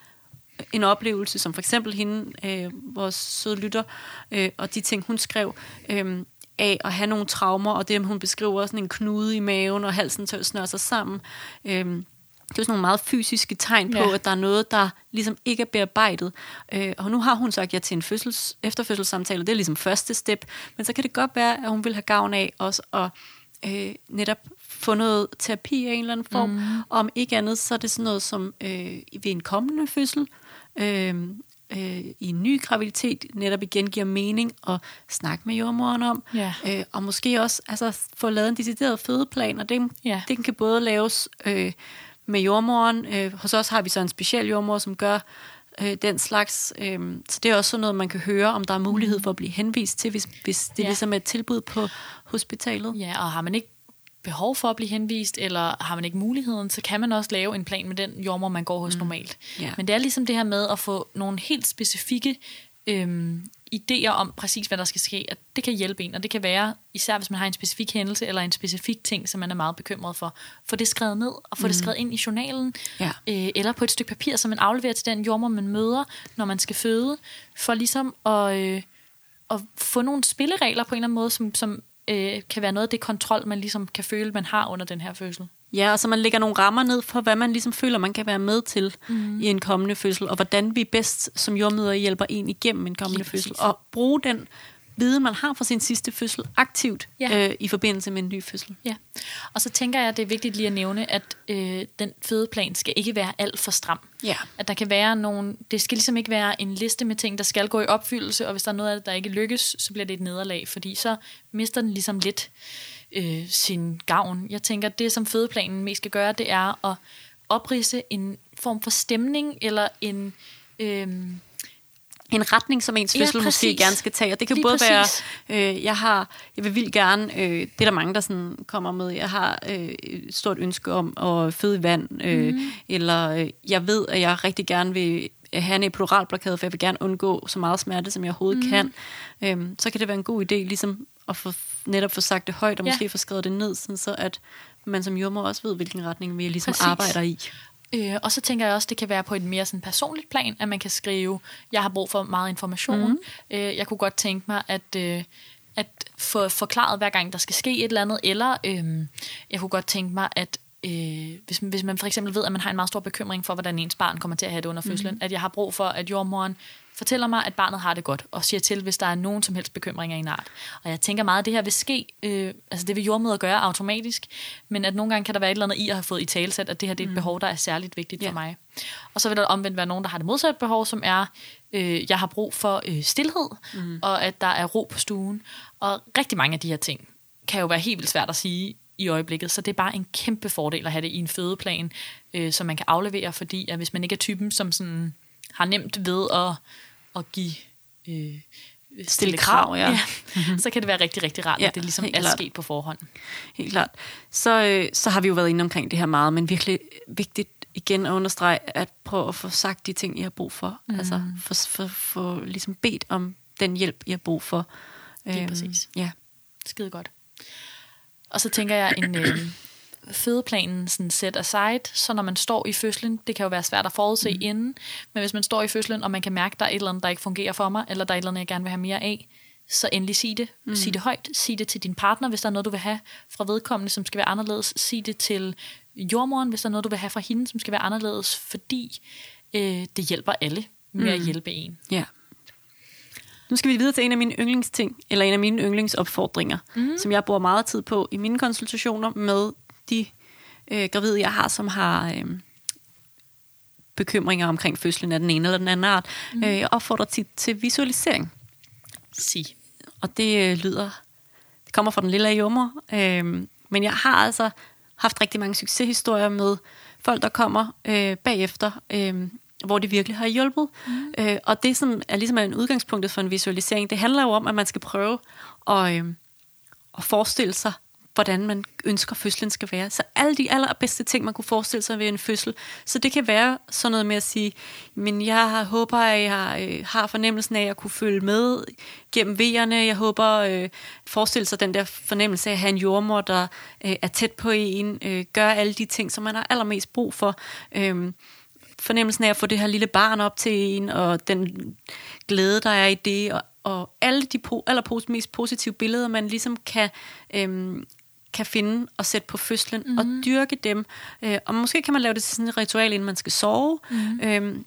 en oplevelse, som for eksempel hende, øh, vores søde lytter, øh, og de ting, hun skrev, øh, af at have nogle traumer, og det, hun beskriver sådan en knude i maven, og halsen til at snøre sig sammen. Øh, det er jo sådan nogle meget fysiske tegn på, Ja. at der er noget, der ligesom ikke er bearbejdet. Øh, og nu har hun sagt ja til en fødsels, efterfødselssamtale, det er ligesom første step. Men så kan det godt være, at hun vil have gavn af også at øh, netop få noget terapi af en eller anden form. Mm. Og om ikke andet, så er det sådan noget som øh, ved en kommende fødsel, øh, øh, i en ny graviditet, netop igen giver mening at snakke med jordmoren om. Ja. Øh, og måske også altså, få lavet en decideret fødeplan, og det, Ja. det kan både laves øh, med jordmoren. Øh, hos os har vi så en speciel jordmor, som gør øh, den slags. Øh, så det er også sådan noget, man kan høre, om der er mulighed for at blive henvist til, hvis, hvis det ja. ligesom er et tilbud på hospitalet. Ja, og har man ikke behov for at blive henvist, eller har man ikke muligheden, så kan man også lave en plan med den jordmor, man går hos mm. normalt. Ja. Men det er ligesom det her med at få nogle helt specifikke øhm, idéer om præcis, hvad der skal ske, at det kan hjælpe en, og det kan være, især hvis man har en specifik hændelse, eller en specifik ting, som man er meget bekymret for, få det skrevet ned, og få mm. det skrevet ind i journalen, Ja. øh, eller på et stykke papir, som man afleverer til den jordmor, man møder, når man skal føde, for ligesom at, øh, at få nogle spilleregler på en eller anden måde, som, som øh, kan være noget af det kontrol, man ligesom kan føle, man har under den her fødsel. Ja, og så man lægger nogle rammer ned for, hvad man ligesom føler, man kan være med til mm. i en kommende fødsel, og hvordan vi bedst som jordmøder hjælper en igennem en kommende Lige præcis. fødsel. Og bruge den viden, man har fra sin sidste fødsel, aktivt Ja. øh, i forbindelse med en ny fødsel. Ja, og så tænker jeg, at det er vigtigt lige at nævne, at øh, den fødeplan skal ikke være alt for stram. Ja. At der kan være nogle, det skal ligesom ikke være en liste med ting, der skal gå i opfyldelse, og hvis der er noget af det, der ikke lykkes, så bliver det et nederlag, fordi så mister den ligesom lidt øh, sin gavn. Jeg tænker, at det, som fødeplanen mest skal gøre, det er at oprise en form for stemning, eller en... Øh, en retning, som ens Ja, fødsel måske præcis. gerne skal tage. Og det kan Lige både præcis. være, øh, jeg har, jeg vil vildt gerne, øh, det er der mange, der sådan kommer med, jeg har øh, et stort ønske om at føde i vand, øh, mm. eller øh, jeg ved, at jeg rigtig gerne vil have en epiduralblokade, for jeg vil gerne undgå så meget smerte, som jeg overhovedet mm. kan. Øhm, så kan det være en god idé, ligesom at få, netop få sagt det højt, og Ja. måske få skrevet det ned, sådan så at man som jordmor også ved, hvilken retning vi ligesom Præcis. arbejder i. Øh, og så tænker jeg også, det kan være på et mere sådan personligt plan, at man kan skrive, jeg har brug for meget information. Mm. Øh, jeg kunne godt tænke mig, at, øh, at få forklaret, hver gang der skal ske et eller andet, eller øh, jeg kunne godt tænke mig, at øh, hvis, hvis man for eksempel ved, at man har en meget stor bekymring for, hvordan ens barn kommer til at have det under fødslen, Mhm. at jeg har brug for, at jordmoren fortæller mig, at barnet har det godt, og siger til, hvis der er nogen som helst bekymringer i en art. Og jeg tænker meget, at det her vil ske, øh, altså det vil jordmøder gøre automatisk, men at nogle gange kan der være et eller andet i at have fået i talsat, at det her det er et behov, der er særligt vigtigt Ja. for mig. Og så vil der omvendt være nogen, der har det modsatte behov, som er, øh, jeg har brug for øh, stillhed, mm. og at der er ro på stuen. Og rigtig mange af de her ting kan jo være helt vildt svært at sige i øjeblikket, så det er bare en kæmpe fordel at have det i en fødeplan, øh, som man kan aflevere, fordi at hvis man ikke er typen, som sådan har nemt ved at, at give øh, stille krav, ja. ja så kan det være rigtig, rigtig rart, Ja, at det ligesom er klart. sket på forhånd. Helt klart. Så, øh, så har vi jo været inde omkring det her meget, men virkelig vigtigt igen at understrege, at prøve at få sagt de ting, I har brug for. Mm. Altså få for, for, ligesom bedt om den hjælp, I har brug for. Lige præcis. Ja. Skide godt. Og så tænker jeg, en øh, fødeplanen sådan set aside, så når man står i fødslen, det kan jo være svært at forudse mm. inden, men hvis man står i fødslen, og man kan mærke, at der er et eller andet, der ikke fungerer for mig, eller der er et eller andet, jeg gerne vil have mere af, så endelig sig det. Mm. Sig det højt. Sig det til din partner, hvis der er noget, du vil have fra vedkommende, som skal være anderledes. Sig det til jordmoren, hvis der er noget, du vil have fra hende, som skal være anderledes, fordi øh, det hjælper alle med at hjælpe en. ja. Nu skal vi videre til en af mine yndlingsting, eller en af mine yndlingsopfordringer, mm. som jeg bruger meget tid på i mine konsultationer med de øh, gravide, jeg har, som har øh, bekymringer omkring fødslen af den ene eller den anden art. Mm. Øh, jeg opfordrer tit til visualisering. Sig. Og det øh, lyder, det kommer fra den lille jommer, øh, men jeg har altså haft rigtig mange succeshistorier med folk, der kommer øh, bagefter, øh, hvor det virkelig har hjulpet. Mm. Øh, og det, som er ligesom en udgangspunktet for en visualisering, det handler jo om, at man skal prøve at, øh, at forestille sig, hvordan man ønsker fødslen skal være. Så alle de allerbedste ting, man kunne forestille sig ved en fødsel. Så det kan være sådan noget med at sige, men jeg håber, at jeg øh, har fornemmelsen af at kunne følge med gennem V'erne. Jeg håber, øh, forestille sig den der fornemmelse af at have en jordmor, der øh, er tæt på en, øh, gør alle de ting, som man har allermest brug for. Øh, fornemmelsen af at få det her lille barn op til en, og den glæde, der er i det, og, og alle de po- aller mest positive billeder, man ligesom kan, øhm, kan finde og sætte på fødslen, mm-hmm. og dyrke dem. Øh, og måske kan man lave det til sådan et ritual, inden man skal sove. Mm-hmm. Øhm,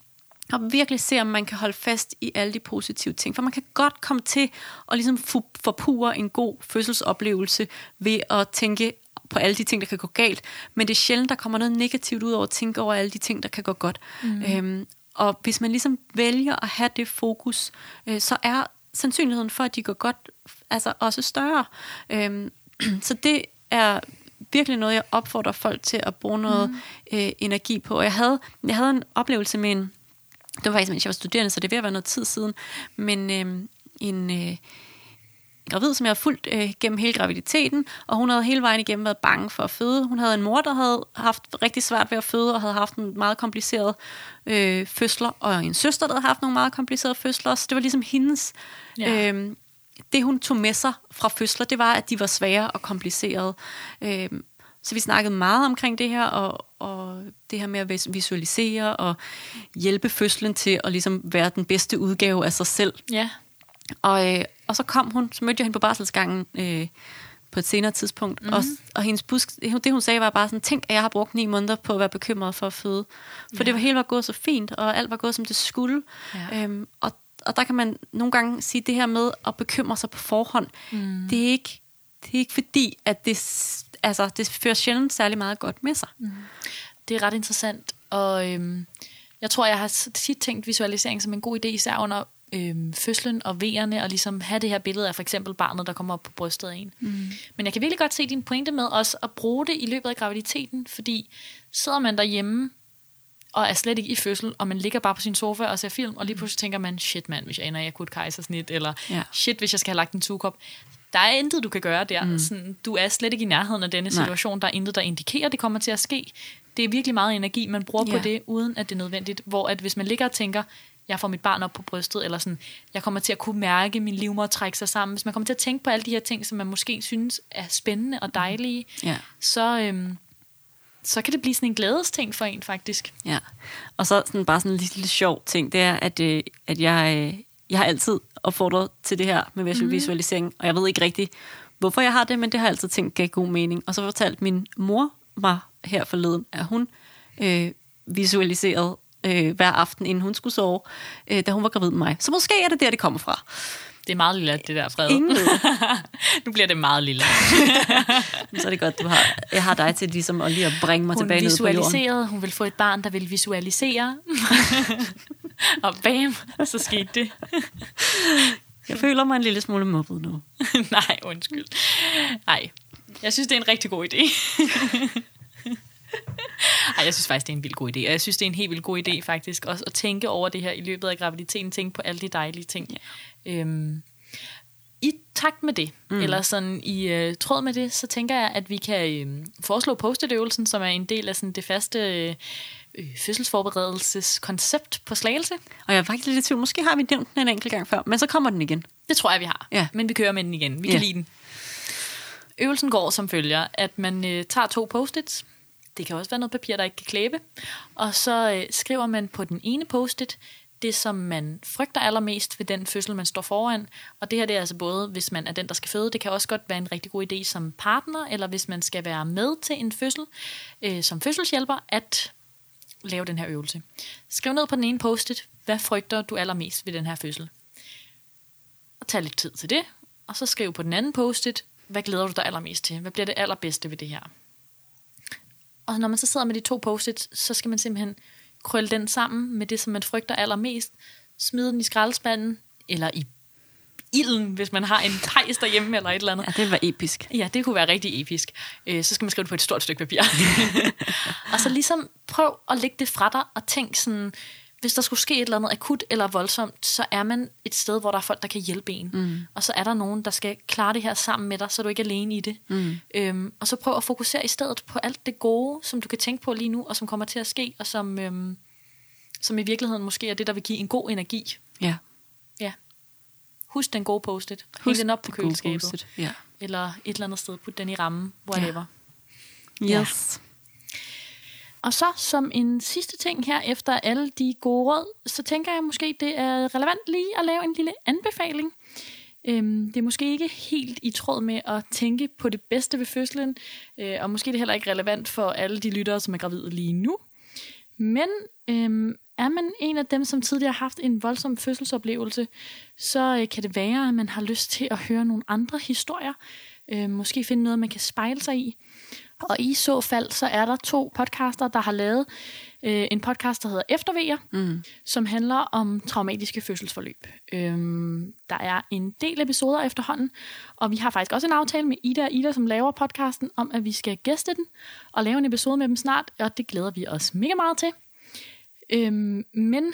og virkelig se, om man kan holde fast i alle de positive ting. For man kan godt komme til at ligesom forpure en god fødselsoplevelse ved at tænke på alle de ting, der kan gå galt. Men det er sjældent, der kommer noget negativt ud over at tænke over alle de ting, der kan gå godt. Mm. Øhm, og hvis man ligesom vælger at have det fokus, øh, så er sandsynligheden for, at de går godt, altså også større. Øhm, så det er virkelig noget, jeg opfordrer folk til at bruge noget mm. øh, energi på. Jeg havde, jeg havde en oplevelse med en, det var faktisk, mens jeg var studerende, så det er ved at være noget tid siden, men øh, en, øh, en gravid, som jeg har fulgt øh, gennem hele graviditeten, og hun havde hele vejen igennem været bange for at føde. Hun havde en mor, der havde haft rigtig svært ved at føde, og havde haft en meget kompliceret øh, fødsler, og en søster, der havde haft nogle meget komplicerede fødsler, så det var ligesom hendes... Ja. Øh, det, hun tog med sig fra fødsler, det var, at de var svære og komplicerede. Øh, så vi snakkede meget omkring det her, og, og det her med at vis- visualisere og hjælpe fødslen til at ligesom være den bedste udgave af sig selv. Ja. Og, øh, og så kom hun, så mødte jeg hende på barselsgangen øh, på et senere tidspunkt. Mm-hmm. Og, og hendes busk, det hun sagde var bare sådan, tænk at jeg har brugt ni måneder på at være bekymret for at føde. For Ja. det var hele var gået så fint, og alt var gået som det skulle. Ja. Øhm, og, og der kan man nogle gange sige, det her med at bekymre sig på forhånd, mm. det, er ikke, det er ikke fordi, at det, altså, det fører sjældent særlig meget godt med sig. Mm. Det er ret interessant, og øhm, jeg tror, jeg har tit tænkt visualisering som en god idé, især under øhm, fødslen og vejerne, og ligesom have det her billede af for eksempel barnet, der kommer op på brystet af en. Mm. Men jeg kan virkelig godt se din pointe med også at bruge det i løbet af graviditeten, fordi sidder man derhjemme og er slet ikke i fødsel, og man ligger bare på sin sofa og ser film, og lige pludselig tænker man, shit mand, hvis jeg ender i akut kejsersnit, eller Ja. shit, hvis jeg skal have lagt en sugekop. Der er intet, du kan gøre der. Mm. Sådan, du er slet ikke i nærheden af denne Nej. situation. Der er intet, der indikerer, at det kommer til at ske. Det er virkelig meget energi, man bruger Ja. på det, uden at det er nødvendigt. Hvor at hvis man ligger og tænker, jeg får mit barn op på brystet, eller sådan, jeg kommer til at kunne mærke min livmor trække sig sammen. Hvis man kommer til at tænke på alle de her ting, som man måske synes er spændende og dejlige, Ja. så, øhm, så kan det blive sådan en glædesting for en, faktisk. Ja, og så sådan bare sådan en lille, lille sjov ting, det er, at, øh, at jeg, øh, jeg har altid opfordret til det her med visual- visualisering, og jeg ved ikke rigtig, hvorfor jeg har det, men det har jeg altid tænkt gav god mening. Og så fortalte min mor mig her forleden, at hun øh, visualiserede øh, hver aften, inden hun skulle sove, øh, da hun var gravid med mig. Så måske er det der, det kommer fra. Det er meget lille, det der, Fred. Ingen nu bliver det meget lille. Så er det godt, du har, jeg har dig til ligesom at lige at bringe mig Hun tilbage ned på jorden. hun ville få et barn, der ville visualisere. og bam, så skete det. Jeg føler mig en lille smule mobbet nu. Nej, undskyld. Nej, jeg synes, det er en rigtig god idé. Ej, jeg synes faktisk, det er en vild god idé. Og jeg synes, det er en helt vildt god idé faktisk også at tænke over det her i løbet af graviditeten. Tænke på alle de dejlige ting. Ja. Øhm, I takt med det, mm. eller sådan i øh, tråd med det, så tænker jeg, at vi kan øh, foreslå post-it-øvelsen, som er en del af sådan det faste øh, øh, fødselsforberedelseskoncept på slagelse. Og jeg er faktisk lidt i tvivl. Måske har vi nævnt den en enkelt gang før, men så kommer den igen. Det tror jeg, vi har. Ja. Men vi kører med den igen. Vi Ja. kan lide den. Øvelsen går som følger, at man øh, tager to post-its. Det kan også være noget papir, der ikke kan klæbe. Og så øh, skriver man på den ene post-it det, som man frygter allermest ved den fødsel, man står foran. Og det her det er altså både, hvis man er den, der skal føde. Det kan også godt være en rigtig god idé som partner, eller hvis man skal være med til en fødsel øh, som fødselshjælper, at lave den her øvelse. Skriv ned på den ene post-it, hvad frygter du allermest ved den her fødsel? og tag lidt tid til det, og så skriv på den anden post-it, hvad glæder du dig allermest til? Hvad bliver det allerbedste ved det her? Og når man så sidder med de to post så skal man simpelthen krølle den sammen med det, som man frygter allermest, smide den i skraldespanden, eller i ilden, hvis man har en pejs derhjemme eller et eller andet. Ja, det var episk. Ja, det kunne være rigtig episk. Øh, så skal man skrive det på et stort stykke papir. og så ligesom prøv at lægge det fra dig og tænk sådan, hvis der skulle ske et eller andet akut eller voldsomt, så er man et sted, hvor der er folk, der kan hjælpe en. Mm. Og så er der nogen, der skal klare det her sammen med dig, så du ikke er alene i det. Mm. Øhm, og så prøv at fokusere i stedet på alt det gode, som du kan tænke på lige nu, og som kommer til at ske, og som, øhm, som i virkeligheden måske er det, der vil give en god energi. Ja. Ja. Husk den gode post-it. Husk den op på køleskabet. Ja. Eller et eller andet sted. Put den i rammen. Whatever. Yes. Og så som en sidste ting her, efter alle de gode råd, så tænker jeg måske, det er relevant lige at lave en lille anbefaling. Øhm, det er måske ikke helt i tråd med at tænke på det bedste ved fødslen, øh, og måske er det heller ikke relevant for alle de lyttere, som er gravide lige nu. Men øhm, er man en af dem, som tidligere har haft en voldsom fødselsoplevelse, så øh, kan det være, at man har lyst til at høre nogle andre historier. Øh, måske finde noget, man kan spejle sig i. Og i så fald, så er der to podcaster, der har lavet øh, en podcast, der hedder Eftervejer, mm. som handler om traumatiske fødselsforløb. Øhm, der er en del episoder efterhånden, og vi har faktisk også en aftale med Ida og Ida, som laver podcasten, om at vi skal gæste den og lave en episode med dem snart, og det glæder vi os mega meget til. Øhm, men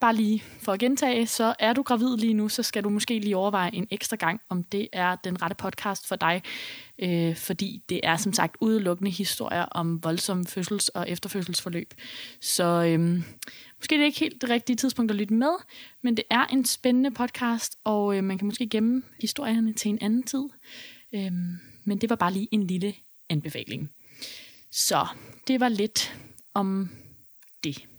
bare lige for at gentage, så er du gravid lige nu, så skal du måske lige overveje en ekstra gang, om det er den rette podcast for dig. Øh, fordi det er som sagt udelukkende historier om voldsomme fødsels- og efterfødselsforløb. Så øh, måske det er ikke helt det rigtige tidspunkt at lytte med, men det er en spændende podcast, og øh, man kan måske gemme historierne til en anden tid. Øh, men det var bare lige en lille anbefaling. Så det var lidt om det.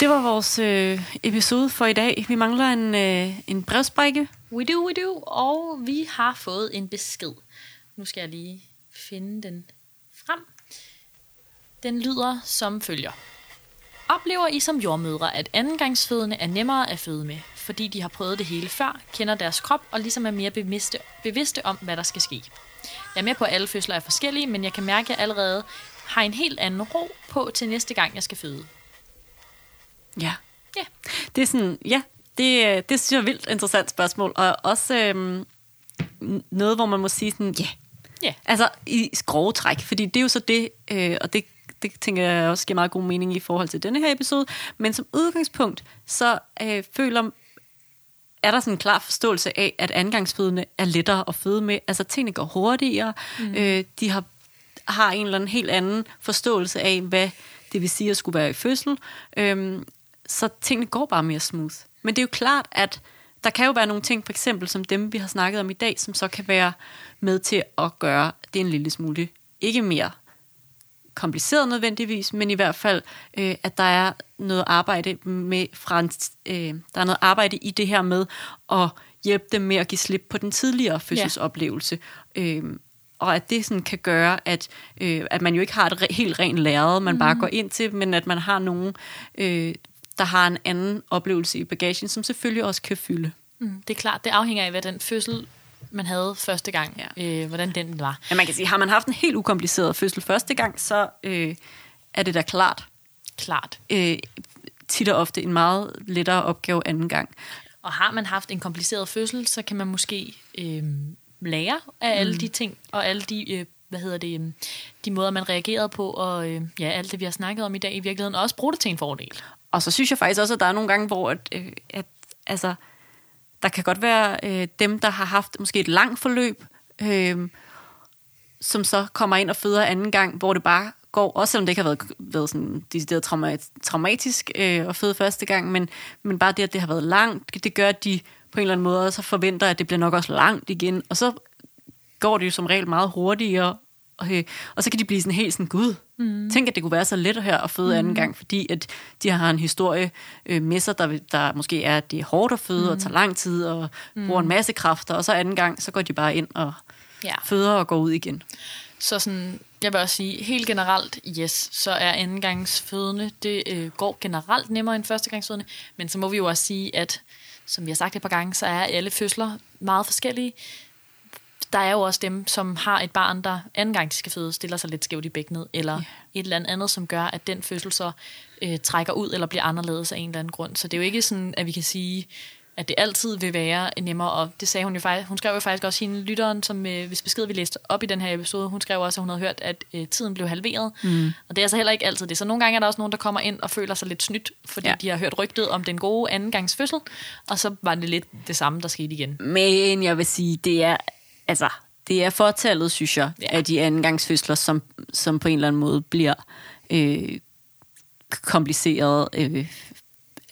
Det var vores øh, episode for i dag. Vi mangler en, øh, en brevsprække. We do, we do. Og vi har fået en besked. Nu skal jeg lige finde den frem. Den lyder som følger. Oplever I som jordmødre, at andengangsfødende er nemmere at føde med, fordi de har prøvet det hele før, kender deres krop og ligesom er mere bevidste, bevidste om, hvad der skal ske? Jeg er med på, at alle fødsler er forskellige, men jeg kan mærke, at jeg allerede har en helt anden ro på til næste gang, jeg skal føde. Ja. Ja. Det er sådan, ja, det, det synes jeg er vildt interessant spørgsmål. Og også øhm, noget, hvor man må sige sådan, ja. Ja. Altså i skrovetræk, fordi det er jo så det, øh, og det, det tænker jeg også giver meget god mening i forhold til denne her episode. Men som udgangspunkt, så øh, føler er der sådan en klar forståelse af, at angangsfødende er lettere at føde med. Altså tingene går hurtigere, mm. øh, de har, har en eller anden helt anden forståelse af, hvad det vil sige at skulle være i fødsel. Øhm, så tingene går bare mere smooth. Men det er jo klart, at der kan jo være nogle ting, for eksempel som dem, vi har snakket om i dag, som så kan være med til at gøre det en lille smule ikke mere kompliceret nødvendigvis, men i hvert fald, øh, at der er noget arbejde med fra en, øh, der er noget arbejde i det her med at hjælpe dem med at give slip på den tidligere fødselsoplevelse. Ja. Øh, og at det sådan kan gøre, at, øh, at man jo ikke har et re- helt rent læret, man mm. bare går ind til, men at man har nogen, øh, der har en anden oplevelse i bagagen, som selvfølgelig også kan fylde. Mm, det er klart, det afhænger af, hvad den fødsel, man havde første gang, ja. øh, hvordan den var. Ja, man kan sige, har man haft en helt ukompliceret fødsel første gang, så øh, er det da klart. Klart. Øh, tit og ofte en meget lettere opgave anden gang. Og har man haft en kompliceret fødsel, så kan man måske øh, lære af alle mm. de ting, og alle de, øh, hvad hedder det, øh, de måder, man reagerede på, og øh, ja, alt det, vi har snakket om i dag i virkeligheden, også bruge det til en fordel. Og så synes jeg faktisk også, at der er nogle gange, hvor at, øh, at, altså, der kan godt være øh, dem, der har haft måske et langt forløb, øh, som så kommer ind og føder anden gang, hvor det bare går, også selvom det ikke har været, været sådan decideret trauma- traumatisk øh, at føde første gang, men, men bare det, at det har været langt, det gør, at de på en eller anden måde så forventer, at det bliver nok også langt igen, og så går det jo som regel meget hurtigere, og, øh, og så kan de blive sådan helt sådan, gud, mm. tænk at det kunne være så let her at føde mm. anden gang, fordi at de har en historie øh, med sig, der, der måske er, at det er hårdt at føde, mm. og tager lang tid, og mm. bruger en masse kræfter, og så anden gang, så går de bare ind og ja. føder og går ud igen. Så sådan, jeg vil også sige, helt generelt, yes, så er andengangsfødende, det øh, går generelt nemmere end førstegangsfødende, men så må vi jo også sige, at som vi har sagt et par gange, så er alle fødsler meget forskellige. Der er jo også dem, som har et barn, der anden gang de skal føde, stiller sig lidt skævt i bækkenet, eller yeah. et eller andet, som gør, at den fødsel så øh, trækker ud, eller bliver anderledes af en eller anden grund. Så det er jo ikke sådan, at vi kan sige, at det altid vil være nemmere, og det sagde hun jo faktisk, hun skrev jo faktisk også hende lytteren, som øh, hvis besked vi læste op i den her episode, hun skrev også, at hun havde hørt, at øh, tiden blev halveret, mm. og det er altså heller ikke altid det. Så nogle gange er der også nogen, der kommer ind og føler sig lidt snydt, fordi ja. de har hørt rygtet om den gode anden gangs fødsel, og så var det lidt det samme, der skete igen. Men jeg vil sige, det er, altså, det er fortallet, synes jeg, ja. af de andengangsfødsler, som, som på en eller anden måde bliver øh, kompliceret øh,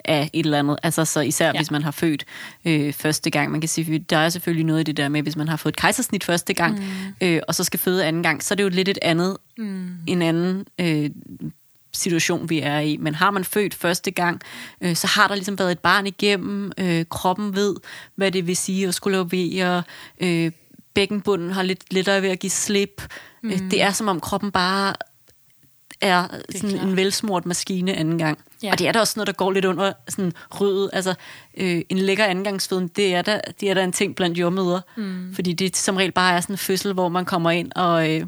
af et eller andet. Altså så især ja. hvis man har født øh, første gang. Man kan sige, der er selvfølgelig noget i det der med, hvis man har fået et kejsersnit første gang, mm. øh, og så skal føde anden gang, så er det jo lidt et andet, mm. en anden øh, situation, vi er i. Men har man født første gang, øh, så har der ligesom været et barn igennem. Øh, kroppen ved, hvad det vil sige at skulle levere. Øh, bækkenbunden har lidt lettere ved at give slip. Mm. Øh, det er som om kroppen bare er, er sådan klar. en velsmurt maskine anden gang. Ja. Og det er da også noget, der går lidt under sådan rødet. Altså, øh, en lækker andengangsføden, det er da, det er da en ting blandt jordmøder. Mm. Fordi det som regel bare er sådan en fødsel, hvor man kommer ind og øh,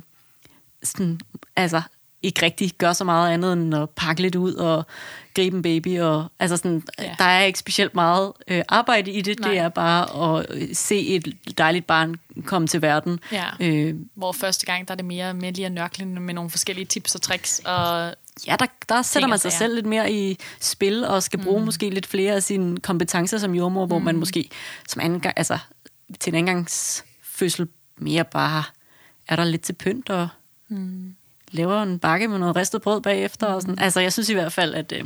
sådan, altså, ikke rigtig gør så meget andet end at pakke lidt ud og gribe en baby. Og, altså sådan, ja. Der er ikke specielt meget øh, arbejde i det. Nej. Det er bare at øh, se et dejligt barn komme til verden. Ja. Øh, Hvor første gang der er det mere med lige at nørkle med nogle forskellige tips og tricks og Ja, der, der sætter man sig selv lidt mere i spil, og skal bruge mm. måske lidt flere af sine kompetencer som jordmor, mm. hvor man måske som anden gang, altså til en andengangsfødsel mere bare er der lidt til pynt og mm. Laver en bakke med noget ristet brød bagefter. Mm. Og sådan. Altså jeg synes i hvert fald, at, øh,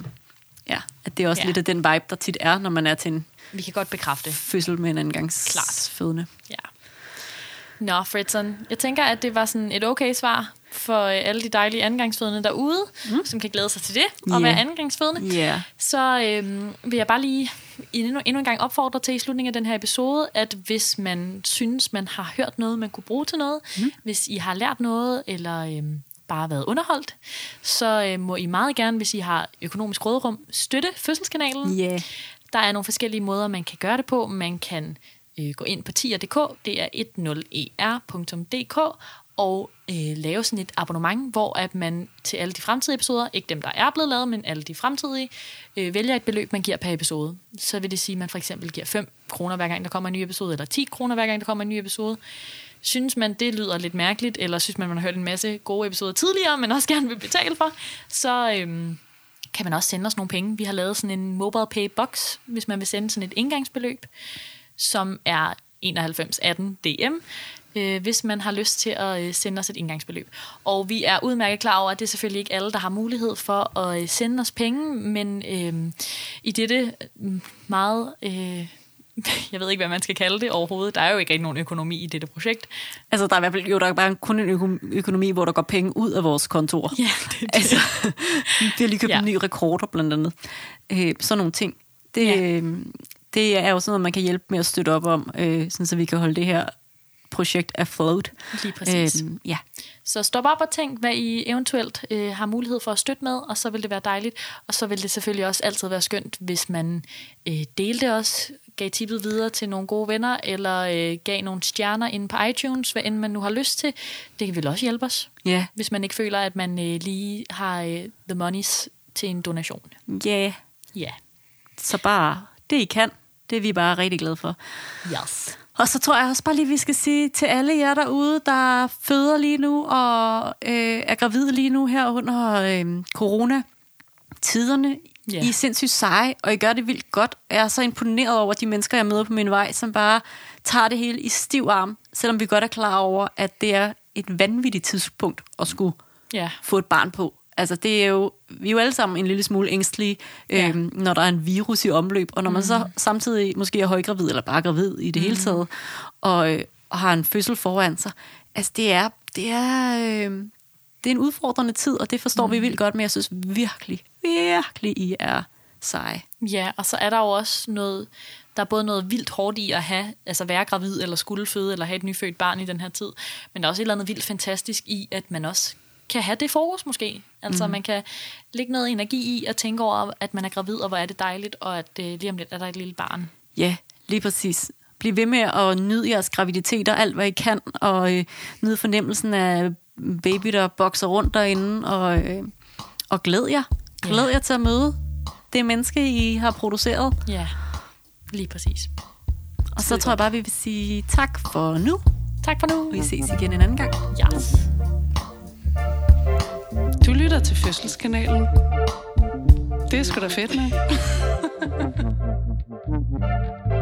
ja, at det er også Ja. lidt af den vibe, der tit er, når man er til en Vi kan godt bekræfte. fødsel med en andengangs Klart. fødende. Ja. Nå, Fredson, jeg tænker, at det var sådan et okay svar for øh, alle de dejlige andengangsfødende derude, mm. som kan glæde sig til det, og Ja. være andengangsfødende. Ja. Så øhm, vil jeg bare lige endnu, endnu en gang opfordre til i slutningen af den her episode, at hvis man synes, man har hørt noget, man kunne bruge til noget, mm. hvis I har lært noget, eller øhm, bare været underholdt, så øh, må I meget gerne, hvis I har økonomisk råderum, støtte Fødselskanalen. Ja. Der er nogle forskellige måder, man kan gøre det på. Man kan øh, gå ind på tier.dk, det er 10er.dk, og øh, lave sådan et abonnement, hvor at man til alle de fremtidige episoder, ikke dem, der er blevet lavet, men alle de fremtidige, øh, vælger et beløb, man giver per episode. Så vil det sige, at man for eksempel giver 5 kroner hver gang, der kommer en ny episode, eller 10 kroner hver gang, der kommer en ny episode. Synes man, det lyder lidt mærkeligt, eller synes man, man har hørt en masse gode episoder tidligere, men også gerne vil betale for, så... Øhm, kan man også sende os nogle penge. Vi har lavet sådan en mobile pay box, hvis man vil sende sådan et indgangsbeløb, som er 9118 DM, øh, hvis man har lyst til at øh, sende os et indgangsbeløb. Og vi er udmærket klar over, at det er selvfølgelig ikke alle, der har mulighed for at øh, sende os penge, men øh, i dette mm, meget... Øh, jeg ved ikke, hvad man skal kalde det overhovedet. Der er jo ikke rigtig nogen økonomi i dette projekt. Altså, der er i hvert fald jo, der er bare kun en øko- økonomi, hvor der går penge ud af vores kontor. Ja, det det. Altså, vi har lige købt Ja. en ny rekorder, blandt andet. Øh, sådan nogle ting. Det, Ja. øh, det er jo sådan noget, man kan hjælpe med at støtte op om, øh, sådan så vi kan holde det her projekt afloat. Lige præcis. Øh, ja. Så stop op og tænk, hvad I eventuelt øh, har mulighed for at støtte med, og så vil det være dejligt. Og så vil det selvfølgelig også altid være skønt, hvis man øh, delte os, gav tippet videre til nogle gode venner, eller øh, gav nogle stjerner inde på iTunes, hvad end man nu har lyst til. Det vil også hjælpe os, Ja. hvis man ikke føler, at man øh, lige har øh, the monies til en donation. Ja. Ja. Så bare det, I kan, det er vi bare rigtig glade for. Yes. Og så tror jeg også bare lige, vi skal sige til alle jer derude, der føder lige nu og øh, er gravide lige nu her under øh, corona-tiderne. Yeah. I er sindssygt seje, og I gør det vildt godt. Jeg er så imponeret over de mennesker, jeg møder på min vej, som bare tager det hele i stiv arm, selvom vi godt er klar over, at det er et vanvittigt tidspunkt at skulle Ja. få et barn på. Altså, det er jo, vi er jo alle sammen en lille smule ængstelige, Ja. øhm, når der er en virus i omløb, og når man så samtidig måske er højgravid, eller bare gravid i det hele taget, og, øh, og har en fødsel foran sig. Altså, det er, det er, øh, det er en udfordrende tid, og det forstår mm. vi vildt godt, men jeg synes virkelig, virkelig, I er seje. Ja, og så er der jo også noget, der er både noget vildt hårdt i at have, altså være gravid eller skulle føde, eller have et nyfødt barn i den her tid, men der er også et eller andet vildt fantastisk i, at man også kan have det fokus måske. Altså mm. man kan lægge noget energi i at tænke over, at man er gravid, og hvor er det dejligt, og at øh, lige om lidt er der et lille barn. Ja, lige præcis. Bliv ved med at nyde jeres graviditeter alt, hvad I kan, og øh, nyde fornemmelsen af baby, der bokser rundt derinde, og, øh, og glæd jer. Glæd jer til at møde det menneske, I har produceret. Ja, lige præcis. Og så tror jeg bare, vi vil sige tak for nu, Tak for nu. vi ses igen en anden gang. Yes. Du lytter til Fødselskanalen. Det er sgu da fedt, med.